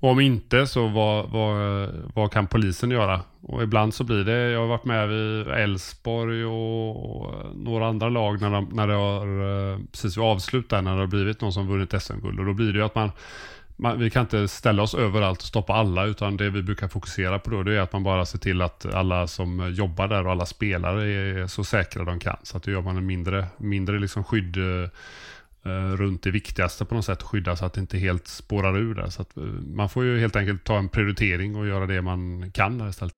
Och om inte så vad, vad, vad kan polisen göra? Och ibland så blir det, jag har varit med vid Elfsborg och, och några andra lag när, de, när det har eh, precis vid avslut där, när det har blivit någon som vunnit SM-guld. Och då blir det ju att man man, vi kan inte ställa oss överallt och stoppa alla, utan det vi brukar fokusera på då, det är att man bara ser till att alla som jobbar där och alla spelare är så säkra de kan. Så att då gör man en mindre, mindre liksom skydd eh, runt det viktigaste på något sätt, skydda så att det inte helt spårar ur där. Så att, eh, man får ju helt enkelt ta en prioritering och göra det man kan där istället.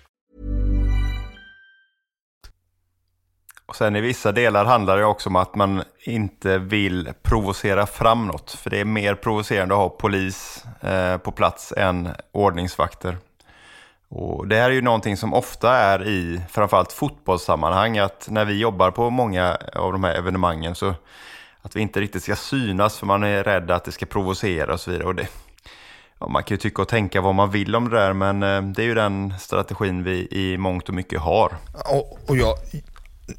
Och sen i vissa delar handlar det också om att man inte vill provocera fram något. För det är mer provocerande att ha polis eh, på plats än ordningsvakter. Och det här är ju någonting som ofta är i framförallt fotbollssammanhang. Att när vi jobbar på många av de här evenemangen så att vi inte riktigt ska synas för man är rädd att det ska provocera och så vidare. Och det, ja, man kan ju tycka och tänka vad man vill om det där men eh, det är ju den strategin vi i mångt och mycket har. Och, och jag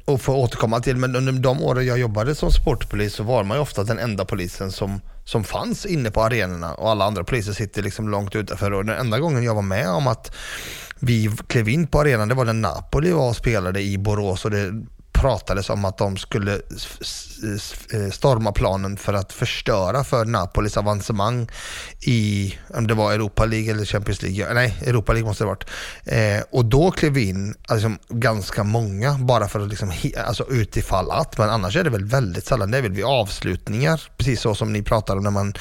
och få återkomma till, men under de åren jag jobbade som sportpolis så var man ju ofta den enda polisen som, som fanns inne på arenorna och alla andra poliser sitter liksom långt utanför. Och den enda gången jag var med om att vi klev in på arenan, det var när Napoli var och spelade i Borås och det pratades om att de skulle eh, storma planen för att förstöra för Napolis avancemang i, om det var Europa League eller Champions League, nej Europa League måste det ha varit. Eh, och då klev vi in alltså, ganska många bara för att liksom, alltså, utifall att, men annars är det väl väldigt sällan, det är väl vid avslutningar, precis så som ni pratar om när man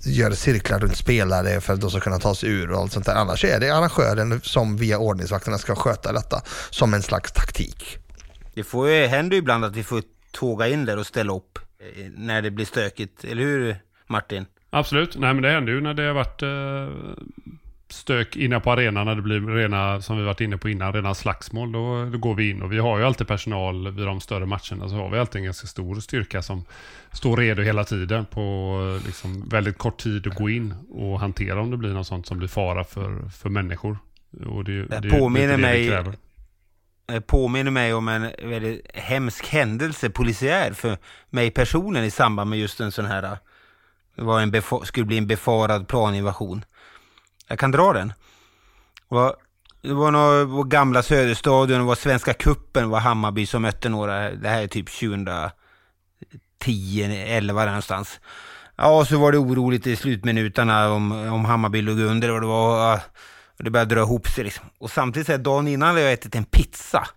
gör cirklar runt spelare för att de ska kunna ta sig ur och allt sånt där. Annars är det arrangören som via ordningsvakterna ska sköta detta som en slags taktik. Det får ju, händer ju ibland att vi får tåga in där och ställa upp eh, när det blir stökigt. Eller hur Martin? Absolut, nej men det händer ju när det har varit eh, stök inne på arenan, när det blir rena, som vi varit inne på innan, rena slagsmål. Då, då går vi in och vi har ju alltid personal vid de större matcherna, så har vi alltid en ganska stor styrka som står redo hela tiden på eh, liksom, väldigt kort tid att gå in och hantera om det blir något sånt som blir fara för, för människor. Och det, det, Det påminner det mig- kräver. Eh, påminner mig om en väldigt hemsk händelse polisiär för mig personligen i samband med just en sån här, det var en skulle bli en befarad planinvasion. Jag kan dra den. Det var, det var några vår gamla Söderstadion, det var Svenska Kuppen, det var Hammarby som mötte några, det här är typ 2010, 11 där någonstans. Ja, så var det oroligt i slutminuterna om, om Hammarby låg under och det var och det började dra ihop sig liksom. Och samtidigt, så här, dagen innan hade jag ätit en pizza.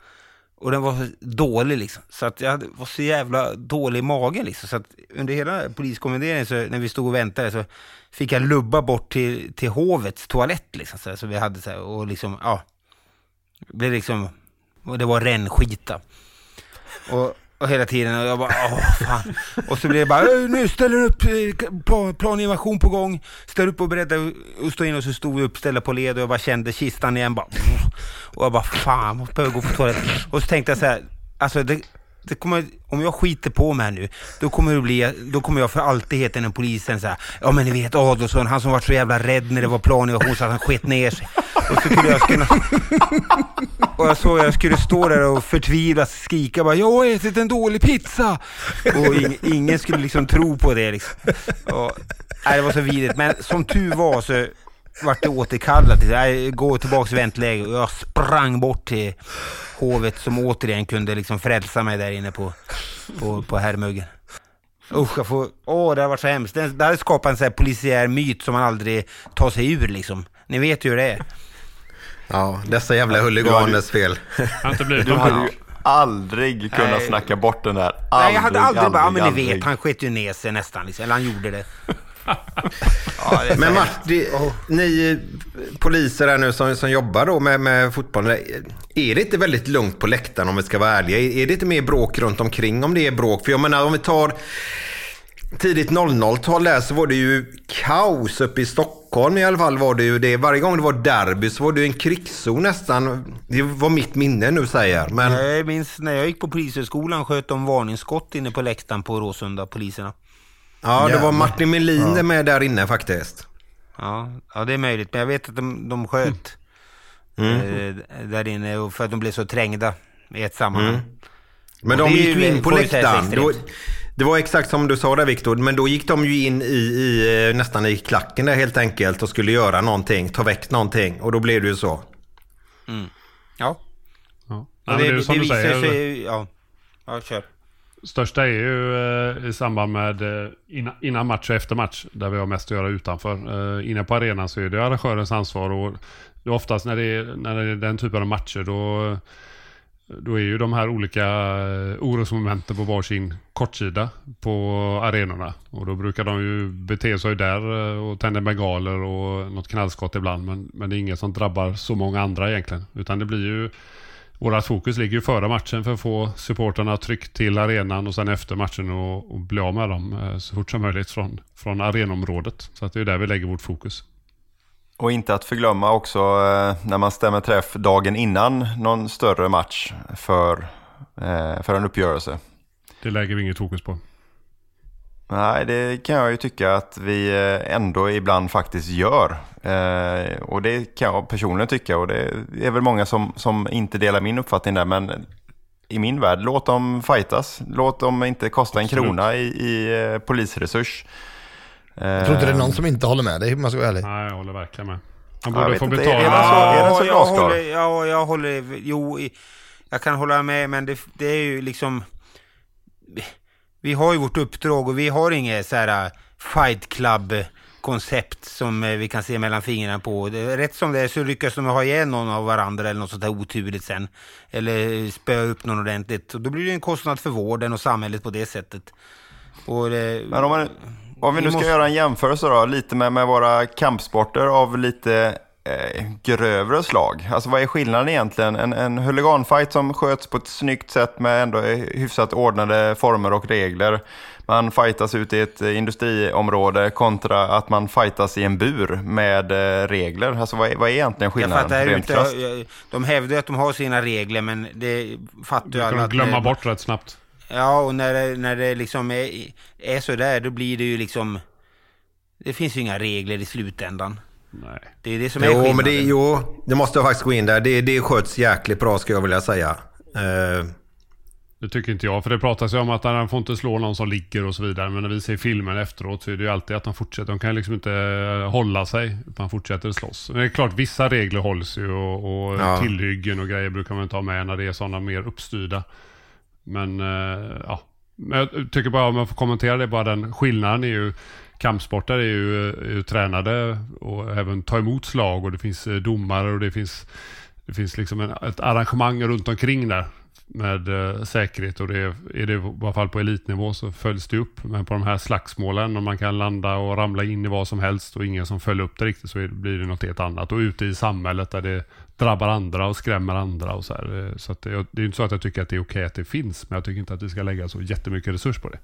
Och den var så dålig liksom. Så att jag var så jävla dålig i magen liksom. Så att under hela poliskommenderingen, så när vi stod och väntade, så fick jag lubba bort till, till hovets toalett liksom. Så, här, så vi hade så här, och liksom, ja. Det blev liksom, och det var rännskita. Och, och hela tiden, och jag bara, åh fan. Och så blev det bara, nu ställer du upp, eh, plan, planinvasion på gång. Ställ upp och beredda att stå in och så stod vi uppställda på led och jag bara kände kistan igen bara. Och jag bara, fan, måste behöva gå på toaletten. Och så tänkte jag så här, alltså det, det kommer, om jag skiter på mig här nu, då kommer, det bli, då kommer jag för alltid heta inom polisen så här, ja men ni vet Adolfsson, han som var så jävla rädd när det var planinvasion så att han sket ner sig. Och så skulle jag kunna... Och jag såg jag skulle stå där och förtvivlat skrika bara, jag har ätit en dålig pizza! Och ing, ingen skulle liksom tro på det liksom. Och, nej, det var så vidrigt, men som tur var så vart det återkallat. Jag går tillbaka till väntläge och jag sprang bort till hovet som återigen kunde liksom frälsa mig där inne på, på, på herrmuggen. Usch, jag får... Åh, det har varit så hemskt. Det, det hade skapat en sån här polisiär myt som man aldrig tar sig ur liksom. Ni vet ju hur det är. Ja, dessa jävla huliganers fel. Du hade ju aldrig kunnat Nej. snacka bort den där. Nej, jag hade aldrig, bara, ja men ni aldrig. vet, han sket ju ner sig nästan liksom. Eller han gjorde det. Men Martin, ni poliser här nu som, som jobbar då med, med fotboll. Är det inte väldigt lugnt på läktaren om vi ska vara ärliga? Är, är det inte mer bråk runt omkring om det är bråk? För jag menar om vi tar tidigt 00-tal där så var det ju kaos uppe i Stockholm i alla fall var det ju det. Varje gång det var derby så var det ju en krigszon nästan. Det var mitt minne nu säger. Men Jag minns när jag gick på polishögskolan sköt de varningsskott inne på läktaren på Råsunda, poliserna. Ja, det var. Martin Melin Ja. med där inne faktiskt. Ja, ja, det är möjligt. Men jag vet att de, de sköt Mm. eh, där inne och för att de blev så trängda i ett sammanhang. Mm. Men Och de det är gick ju in på vi säga läktaren. Då, det var exakt som du sa där Viktor, men då gick de ju in i, i, eh, nästan i klacken där helt enkelt och skulle göra någonting, ta väck någonting och då blev det ju så. Mm. Ja. Ja. Det är ju som du säger. sig- ja. ja, kör. Största är ju eh, i samband med eh, innan, innan match och efter match, där vi har mest att göra utanför. Eh, inne på arenan så är det arrangörens ansvar och det är oftast när det är, när det är den typen av matcher då, då är ju de här olika eh, orosmomenten på varsin kortsida på arenorna. Och då brukar de ju bete sig där eh, och tända bengaler och något knallskott ibland. Men, men det är inget som drabbar så många andra egentligen. Utan det blir ju Vårat fokus ligger ju före matchen för att få supporterna tryckt till arenan och sen efter matchen och, och bli av med dem eh, så fort som möjligt från, från arenområdet. Så att det är där vi lägger vårt fokus. Och inte att förglömma också eh, när man stämmer träff dagen innan någon större match för, eh, för en uppgörelse. Det lägger vi inget fokus på. Nej, det kan jag ju tycka att vi eh, ändå ibland faktiskt gör. Eh, och det kan jag personligen tycka och det är väl många som, som inte delar min uppfattning där. Men i min värld, låt dem fightas. Låt dem inte kosta en Absolut. krona i, i eh, polisresurs. Jag tror inte det är någon som inte håller med dig om man ska vara ärlig. Nej, jag håller verkligen med. Han borde få inte, är betala. det så- är det så Ja, jag håller, ja, jag håller, jo, jag kan hålla med, men det, det är ju liksom, vi har ju vårt uppdrag och vi har inget så här uh, fight club koncept som eh, vi kan se mellan fingrarna på. Rätt som det är så lyckas de ha ihjäl någon av varandra eller något sånt där oturligt sen. Eller spöa upp någon ordentligt. Och då blir det en kostnad för vården och samhället på det sättet. Och det, Men om, man, om vi Vi nu ska måste- göra en jämförelse då, lite med, med våra kampsporter av lite eh, grövre slag. Alltså vad är skillnaden egentligen? En, en huliganfight som sköts på ett snyggt sätt med ändå hyfsat ordnade former och regler. Man fightas ut i ett industriområde kontra att man fightas i en bur med eh, regler. Alltså vad är, vad är egentligen Jag skillnaden? fattar rent inte, krasst? jag- de hävdar att de har sina regler men det fattar ju Det kan alla de att glömma när- bort rätt snabbt. Ja, och när det, när det liksom är, är så där, då blir det ju liksom... Det finns ju inga regler i slutändan. Nej. Det är det som är Jo, skillnaden. men det, jo, det måste jag faktiskt gå in där. Det, det sköts jäkligt bra ska jag vilja säga. Eh, Det tycker inte jag. För det pratas ju om att han får inte slå någon som ligger och så vidare. Men när vi ser filmen efteråt så är det ju alltid att de fortsätter. De kan liksom inte eh, hålla sig. Utan fortsätter slåss. Men det är klart, vissa regler hålls ju. Och, och Ja. tillhyggen och grejer brukar man ta med när det är sådana mer uppstyrda. Men eh, ja. Men jag tycker bara om jag får kommentera det bara. Den skillnaden är ju kampsportare är ju, är ju tränade och även ta emot slag och det finns eh, domare och det finns, det finns liksom en, ett arrangemang runt omkring där med eh, säkerhet och det är, är det i alla fall på elitnivå så följs det upp. Men på de här slagsmålen och man kan landa och ramla in i vad som helst och ingen som följer upp det riktigt så är, blir det något helt annat. Och ute i samhället där det drabbar andra och skrämmer andra och så här. Eh, så att det, det är inte så att jag tycker att det är okej att det finns men jag tycker inte att vi ska lägga så jättemycket resurs på det.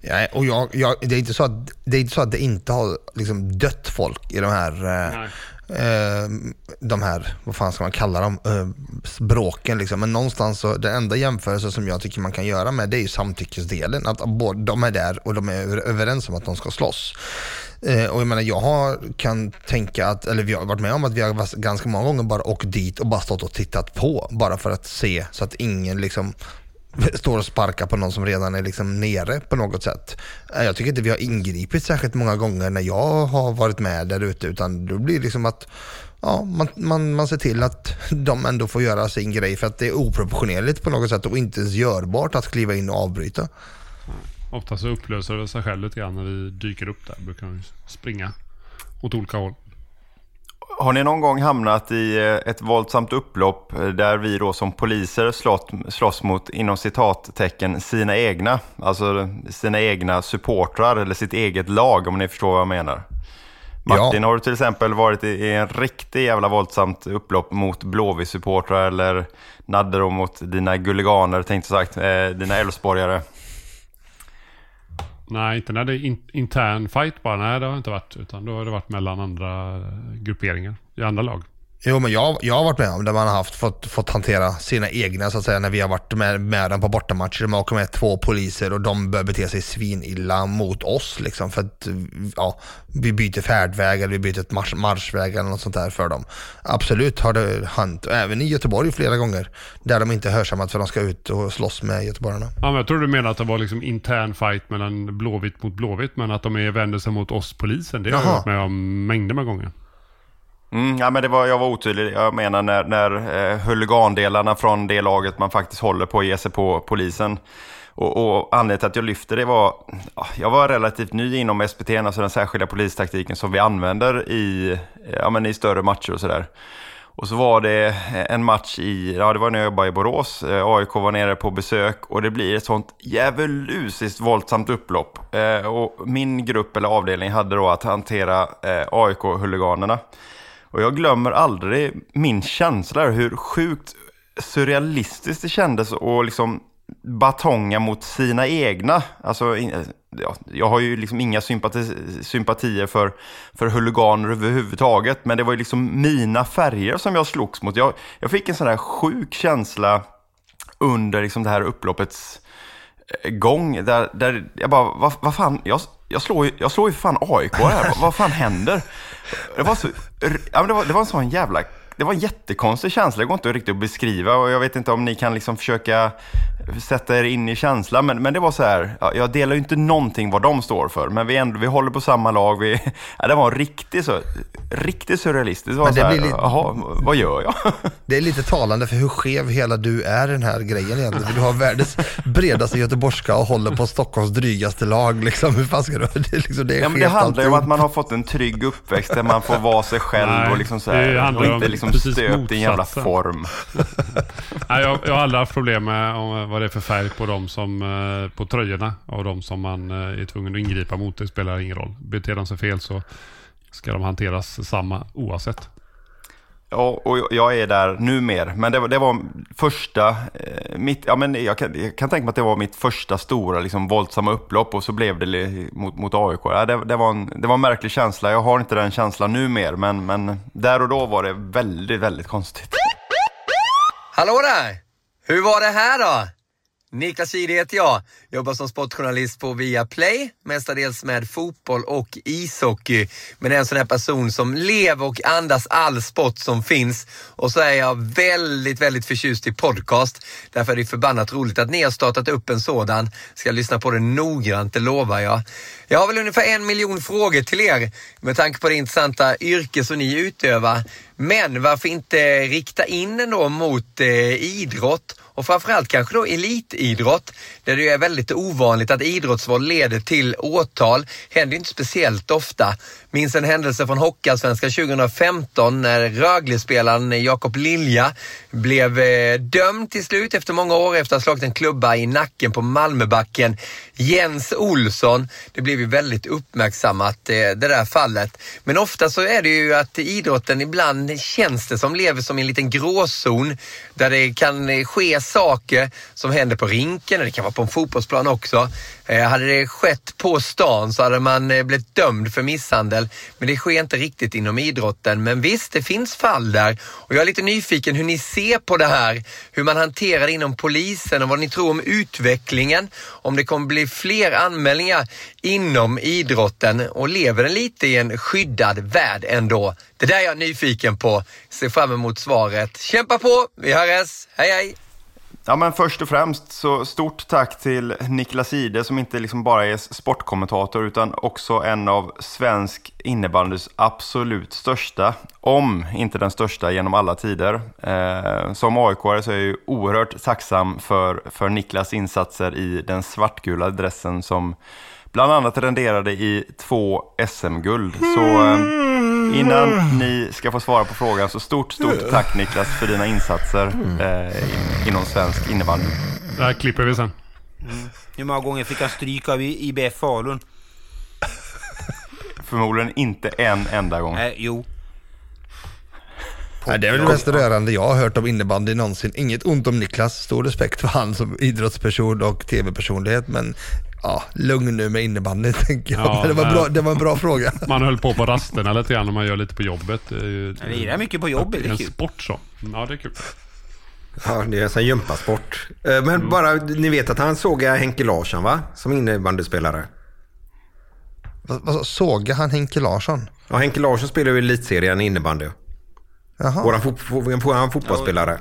Ja, och jag, jag, det, är inte så att, det är inte så att det inte har liksom dött folk i de här, eh, eh, de här, vad fan ska man kalla dem, eh, bråken. Liksom. Men någonstans så, den enda jämförelse som jag tycker man kan göra med det är ju samtyckesdelen. Att både, de är där och de är överens om att de ska slåss. Eh, och jag menar, jag har, kan tänka att, eller vi har varit med om att vi har ganska många gånger bara åkt dit och bara stått och tittat på. Bara för att se så att ingen liksom står och sparkar på någon som redan är liksom nere på något sätt. Eh, jag tycker inte vi har ingripit särskilt många gånger när jag har varit med där ute utan då blir det liksom att ja, man, man, man ser till att de ändå får göra sin grej för att det är oproportionerligt på något sätt och inte ens görbart att kliva in och avbryta. Ofta så upplöser det sig själv lite grann när vi dyker upp där. Brukar vi springa åt olika håll. Har ni någon gång hamnat i eh, ett våldsamt upplopp eh, där vi då som poliser slåss, slåss mot, inom citattecken, sina egna? Alltså sina egna supportrar eller sitt eget lag om ni förstår vad jag menar. Martin, har du till exempel varit i en riktig jävla våldsamt upplopp mot Blåvitt-supportrar eller Nadde då mot dina gulliganer, tänkte sagt, eh, dina Elfsborgare? Nej, inte när det är in, intern fight bara. Nej, det har det inte varit. Utan då har det varit mellan andra eh, grupperingar i andra lag. Jo men jag, jag har varit med om där man har haft, fått, fått hantera sina egna så att säga när vi har varit med, med dem på bortamatcher. Man åker med två poliser och de bör bete sig svinilla mot oss liksom för att ja, vi byter färdväg eller vi byter ett marsch, marschväg eller något sånt där för dem. Absolut har det hänt, även i Göteborg flera gånger där de inte hörsammat för de ska ut och slåss med göteborgarna. Ja, men jag tror du menar att det var liksom intern fight mellan Blåvitt mot Blåvitt. Men att de är, vänder sig mot oss polisen. Det har jag varit med om mängder med gånger. Mm, ja, men det var, jag var otydlig. Jag menar när, när eh, huligandelarna från det laget man faktiskt håller på att ge sig på polisen. Och, och anledningen till att jag lyfte det var, jag var relativt ny inom SPT, alltså den särskilda polistaktiken som vi använder i, ja, men i större matcher och sådär. Och så var det eh, en match i, ja det var när jag jobbade i Borås, Eh, AIK var nere på besök och det blir ett sånt djävulusiskt våldsamt upplopp. Eh, och min grupp eller avdelning hade då att hantera eh, AIK-huliganerna. Och jag glömmer aldrig min känsla, hur sjukt surrealistiskt det kändes att liksom batonga mot sina egna. Alltså, ja, jag har ju liksom inga sympati, sympatier för, för huliganer överhuvudtaget, men det var ju liksom mina färger som jag slogs mot. Jag, jag fick en sån där sjuk känsla under liksom det här upploppets eh, gång, där, där jag bara, vad, vad fan, jag, jag, slår ju, jag slår ju fan AIK här, vad, vad fan händer? Det var, så, ja, men det, var, det var en sån jävla, det var en jättekonstig känsla, det går inte riktigt att beskriva och jag vet inte om ni kan liksom försöka sätta er in i känslan, men, men det var så här, ja, jag delar ju inte någonting vad de står för, men vi, ändå, vi håller på samma lag, vi, ja, det var riktigt så, riktigt surrealistiskt. Det var Men det så här, blir lite- jaha, vad gör jag? Det är lite talande för hur skev hela du är i den här grejen egentligen. För du har världens bredaste göteborgska och håller på Stockholms drygaste lag. Liksom. Hur fan ska du... Det, liksom, det är Ja, men det handlar ju om att man har fått en trygg uppväxt där man får vara sig själv Nej, och liksom så det här, handlar och om inte liksom precis stöpt i en jävla form. Nej, jag, jag har aldrig haft problem med vad det är för färg på de som, eh, på tröjorna och de som man eh, är tvungen att ingripa mot. Det spelar ingen roll. Beter de sig fel så ska de hanteras samma oavsett. Ja, och jag är där nu mer. Men det var, det var första, eh, mitt, ja, men jag, kan, jag kan tänka mig att det var mitt första stora liksom, våldsamma upplopp och så blev det li- mot, mot AIK. Ja, det, det, var en, det var en märklig känsla. Jag har inte den känslan nu mer, men, men där och då var det väldigt, väldigt konstigt. Hallå där! Hur var det här då? Niklas Jihde heter jag. Jobbar som sportjournalist på Viaplay, mestadels med fotboll och ishockey. Men är en sån här person som lever och andas all sport som finns. Och så är jag väldigt, väldigt förtjust i podcast. Därför är det förbannat roligt att ni har startat upp en sådan. Ska lyssna på det noggrant, det lovar jag. Jag har väl ungefär en miljon frågor till er med tanke på det intressanta yrke som ni utövar. Men varför inte rikta in den då mot eh, idrott och framförallt kanske då elitidrott där det är väldigt ovanligt att idrottsvåld leder till åtal. Händer inte speciellt ofta. Minns en händelse från Hockeyallsvenskan 2015 när Rögle-spelaren Jakob Lilja blev eh, dömd till slut efter många år efter att ha slagit en klubba i nacken på Malmöbacken. Jens Olsson. Det blev blivit väldigt uppmärksammat det där fallet. Men ofta så är det ju att idrotten ibland känns det som lever som en liten gråzon där det kan ske saker som händer på rinken, det kan vara på en fotbollsplan också. Eh, hade det skett på stan så hade man eh, blivit dömd för misshandel. Men det sker inte riktigt inom idrotten. Men visst, det finns fall där. Och jag är lite nyfiken hur ni ser på det här. Hur man hanterar det inom polisen och vad ni tror om utvecklingen. Om det kommer bli fler anmälningar inom idrotten och lever den lite i en skyddad värld ändå? Det där är jag nyfiken på. Ser fram emot svaret. Kämpa på! Vi hörs! Hej hej! Ja, men först och främst så stort tack till Niklas Ide som inte liksom bara är sportkommentator utan också en av svensk innebandys absolut största, om inte den största genom alla tider. Eh, som aik så är jag ju oerhört tacksam för, för Niklas insatser i den svartgula dressen som bland annat renderade i två SM-guld. Så eh, innan ni ska få svara på frågan så stort, stort tack Niklas för dina insatser eh, inom svensk innebandy. Det här klipper vi sen. Mm. Hur många gånger fick han stryk av IBF Falun? Förmodligen inte en enda gång. Nej, jo. Nej, det är väl det mest rörande jag har hört om innebandy någonsin. Inget ont om Niklas, stor respekt för han som idrottsperson och tv-personlighet, men ja, lugn nu med innebandy tänker jag. Ja, det, var men- bra, det var en bra fråga. Man höll på på rasterna lite grann och man gör lite på jobbet. Det är, ju, är mycket på jobbet, det är en sport så. Ja, det är kul. Ja, det är en sån gympasport. Eh, Men bara, ni vet att han sågar Henke Larsson va? Som innebandyspelare. Vad, såga han Henke Larsson? Ja, Henke Larsson spelar ju elitserien i innebandy. Jaha. Våran, fot, våran fotbollsspelare.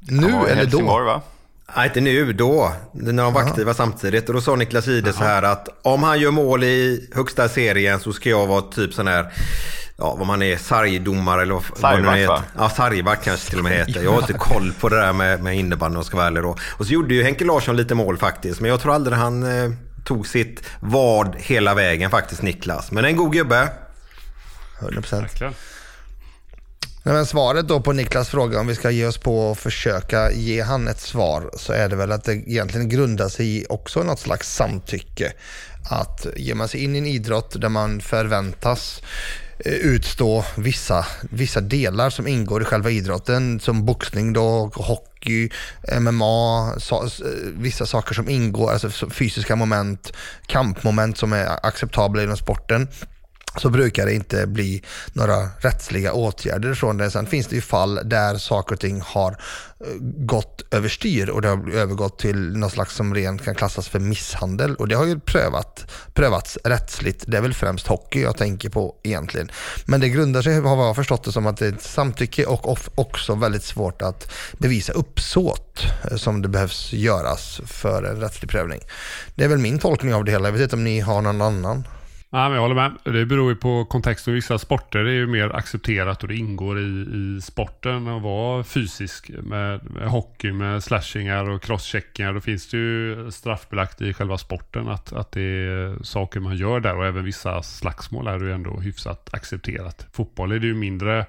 Nu var i eller Helsingborg, då? va? Nej, inte nu, då. När de var aktiva samtidigt. Och då sa Niklas Ide så här att om han gör mål i högsta serien så ska jag vara typ sån här, ja vad man är, sargdomare eller vad Sargvakt, heter. va? Ja, sargvakt kanske till och med heter. Jag har inte koll på det där med, med innebandy om jag ska vara ärlig då. Och så gjorde ju Henke Larsson lite mål faktiskt. Men jag tror aldrig han eh, tog sitt vad hela vägen faktiskt, Niklas. Men en god gubbe. 100%. Verkligen. Nej, men svaret då på Niklas fråga om vi ska ge oss på att försöka ge han ett svar så är det väl att det egentligen grundar sig i också något slags samtycke. Att ger man sig in i en idrott där man förväntas eh, utstå vissa, vissa delar som ingår i själva idrotten som boxning då, hockey, MMA, så, eh, vissa saker som ingår, alltså fysiska moment, kampmoment som är acceptabla inom sporten så brukar det inte bli några rättsliga åtgärder från det. Sen finns det ju fall där saker och ting har eh, gått överstyr och det har övergått till något slags som rent kan klassas för misshandel och det har ju prövat, prövats rättsligt. Det är väl främst hockey jag tänker på egentligen. Men det grundar sig, har jag förstått det som, att det är ett samtycke och också väldigt svårt att bevisa uppsåt eh, som det behövs göras för en rättslig prövning. Det är väl min tolkning av det hela. Jag vet inte om ni har någon annan. Ja, men jag håller med. Det beror ju på kontexten. Vissa sporter är ju mer accepterat och det ingår i, i sporten att vara fysisk. Med, med hockey, med slashingar och crosscheckingar. Då finns det ju straffbelagt i själva sporten att, att det är saker man gör där. Och även vissa slagsmål är det ju ändå hyfsat accepterat. Fotboll är det ju mindre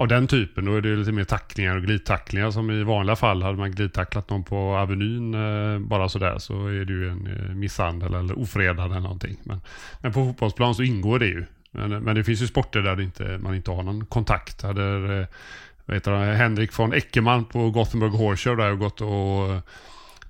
av den typen. Då är det lite mer tacklingar och glidtacklingar som i vanliga fall. Hade man glidtacklat någon på Avenyn eh, bara sådär så är det ju en eh, misshandel eller ofredande eller någonting. Men, men på fotbollsplan så ingår det ju. Men, men det finns ju sporter där inte, man inte har någon kontakt. Hade eh, vet du, Henrik von Eckermann på Gothenburg Horse Show där och gått och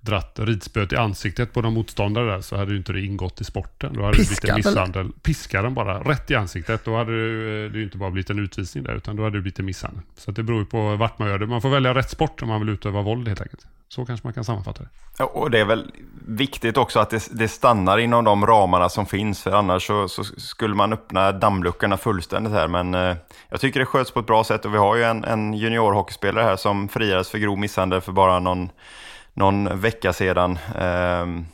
dratt ridspöet i ansiktet på någon motståndare där så hade ju inte det ingått i sporten. Då hade det blivit en eller? misshandel. Piskar den bara rätt i ansiktet. Då hade det det ju inte bara blivit en utvisning där utan då hade det blivit en misshandel. Så att det beror ju på vart man gör det. Man får välja rätt sport om man vill utöva våld helt enkelt. Så kanske man kan sammanfatta det. Och det är väl viktigt också att det, det stannar inom de ramarna som finns, för annars så, så skulle man öppna dammluckorna fullständigt här. Men eh, jag tycker det sköts på ett bra sätt och vi har ju en, en juniorhockeyspelare här som friades för grov misshandel för bara någon, någon vecka sedan. Ehm,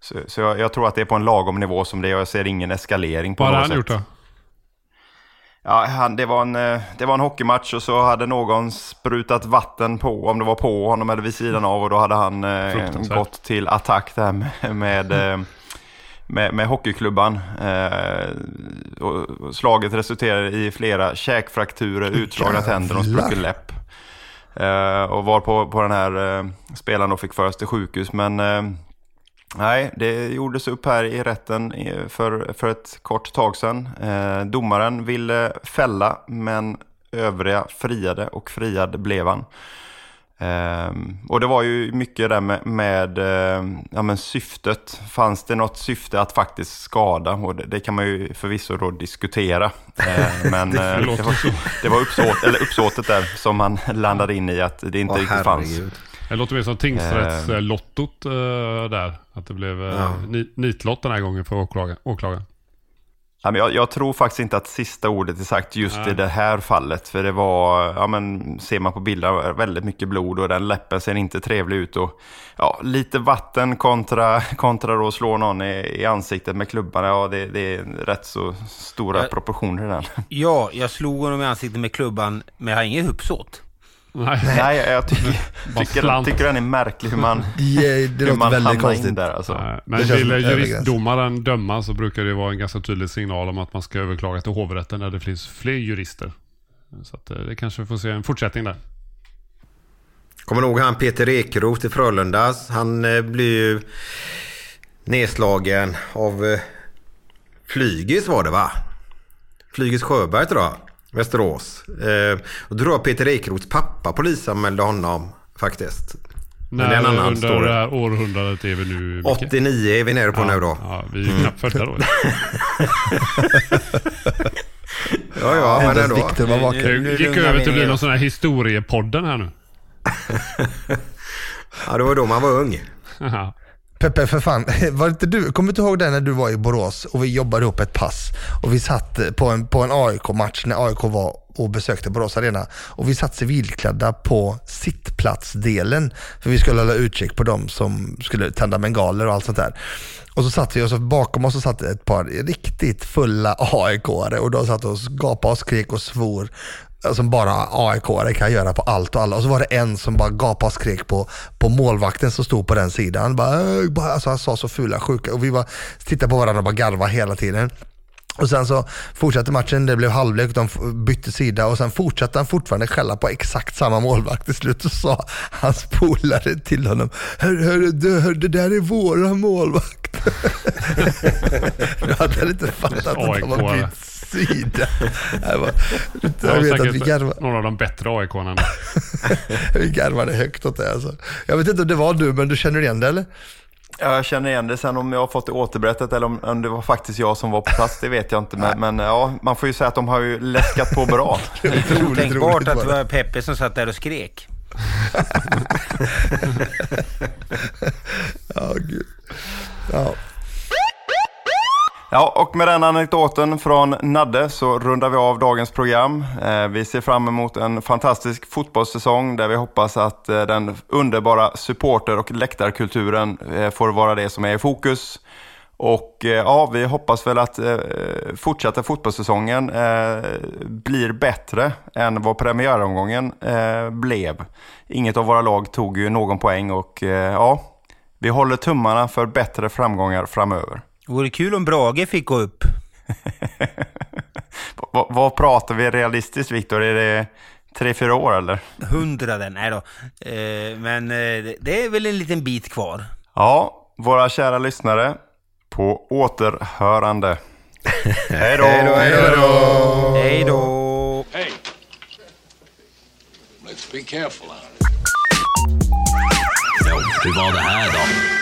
så så jag, jag tror att det är på en lagom nivå som det är och jag ser ingen eskalering på Vad något han sätt. gjort då? Ja, han, det, var en, eh, det var en hockeymatch och så hade någon sprutat vatten på, om det var på honom eller vid sidan av och då hade han eh, gått till attack där med, med, eh, med, med hockeyklubban. Eh, och slaget resulterade i flera käkfrakturer, utslagna tänder och sprucken läpp. Eh, och var på, på den här eh, spelaren och fick föras till sjukhus. Men eh, nej, det gjordes upp här i rätten för, för ett kort tag sedan. Eh, domaren ville fälla, men övriga friade och friad blev han. Ehm, och det var ju mycket där med, med eh, ja, men syftet. Fanns det något syfte att faktiskt skada? Och det, det kan man ju förvisso då diskutera. Eh, men Det eh, det, var, så. det var uppsåt, eller uppsåtet där som man landade in i att det inte Åh, riktigt fanns. herregud. Det låter mer som tingsrättslottot uh, där. Att det blev uh, Ja. ni, nitlott den här gången för åklagaren. åklagaren. Ja, men jag, jag tror faktiskt inte att sista ordet är sagt just Nej. i det här fallet. För det var, ja men ser man på bilder, väldigt mycket blod och den läppen ser inte trevlig ut. Och, ja, lite vatten kontra, kontra då slå någon i, i ansiktet med klubban. Ja, det, det är rätt så stora Ja. proportioner i den. Ja, jag slog honom i ansiktet med klubban, men jag har inget uppsåt. Nej. Nej, jag tycker, tycker, tycker den är märklig hur man, Ja, det hur låter man väldigt hamnar in konstigt. där. Alltså. Nej, Men vill juristdomaren döma så brukar det vara en ganska tydlig signal om att man ska överklaga till hovrätten när det finns fler jurister. Så att, eh, det kanske får se en fortsättning där. Kommer du ihåg han Peter Ekeroth i Frölundas? Han eh, blir ju nedslagen av eh, Flygis var det va? Flygis Sjöberg tror jag. Västerås. Eh, och då tror jag Peter Ekeroths pappa polisanmälde honom faktiskt. Men När det är en annan under story. det här århundradet är vi nu... Micke? 89 är vi nere på ja, nu då. Mm. Ja, vi är ju knappt födda då. Ja, ja, men ändå. Viktor var vaken. Det gick över till att bli någon sån här historiepodden här nu. Ja, det var då man var ung. Peppe, för fan, var inte du, kommer du inte ihåg det när du var i Borås och vi jobbade ihop ett pass? Och vi satt på en, på en AIK-match när AIK var och besökte Borås Arena. Och vi satt civilklädda på sittplatsdelen för vi skulle hålla utkik på dem som skulle tända bengaler och allt sånt där. Och så satt vi och så bakom oss så satt ett par riktigt fulla AIK-are och de satt och gapade och skrek och svor som bara AIK-are kan göra på allt och alla. Och så var det en som bara gapade och skrek på, på målvakten som stod på den sidan. "Äh", bara, alltså han sa så fula sjuka och vi bara tittade på varandra och bara garvade hela tiden. Och sen så fortsatte matchen, det blev halvlek, de bytte sida och sen fortsatte han fortfarande skälla på exakt samma målvakt. Till slut så sa hans polare till honom, hör, hör, du, hör, det där är våra målvakt. Då hade han inte fattat att de har bytt sida. Jag, bara, Det jag var vet att vi säkert garvade. några av de bättre AIK-arna. Vi garvade högt åt det alltså. Jag vet inte om det var du, men du känner igen det eller? Ja, jag känner igen det. Sen om jag har fått det återberättat eller om, om det var faktiskt jag som var på plats, det vet jag inte. Men, men ja, man får ju säga att de har ju läskat på bra. Otroligt Tänkbart roligt att det det. var Peppe som satt där och skrek. Ja, gud. Ja. Ja, och med den anekdoten från Nadde så rundar vi av dagens program. Eh, vi ser fram emot en fantastisk fotbollssäsong där vi hoppas att eh, den underbara supporter och läktarkulturen eh, får vara det som är i fokus. Och ja, vi hoppas väl att eh, fortsatta fotbollssäsongen eh, blir bättre än vad premiäromgången eh, blev. Inget av våra lag tog ju någon poäng och ja, vi håller tummarna för bättre framgångar framöver. Det vore kul om Brage fick gå upp. vad, vad pratar vi realistiskt Viktor? Är det tre, fyra år eller? Hundraden, nej då. Eh, men eh, det- är väl en liten bit kvar. Ja, våra kära lyssnare, på återhörande. hej då! Hej då, hej då! Hey. Let's be careful out Ja, hur var det här då?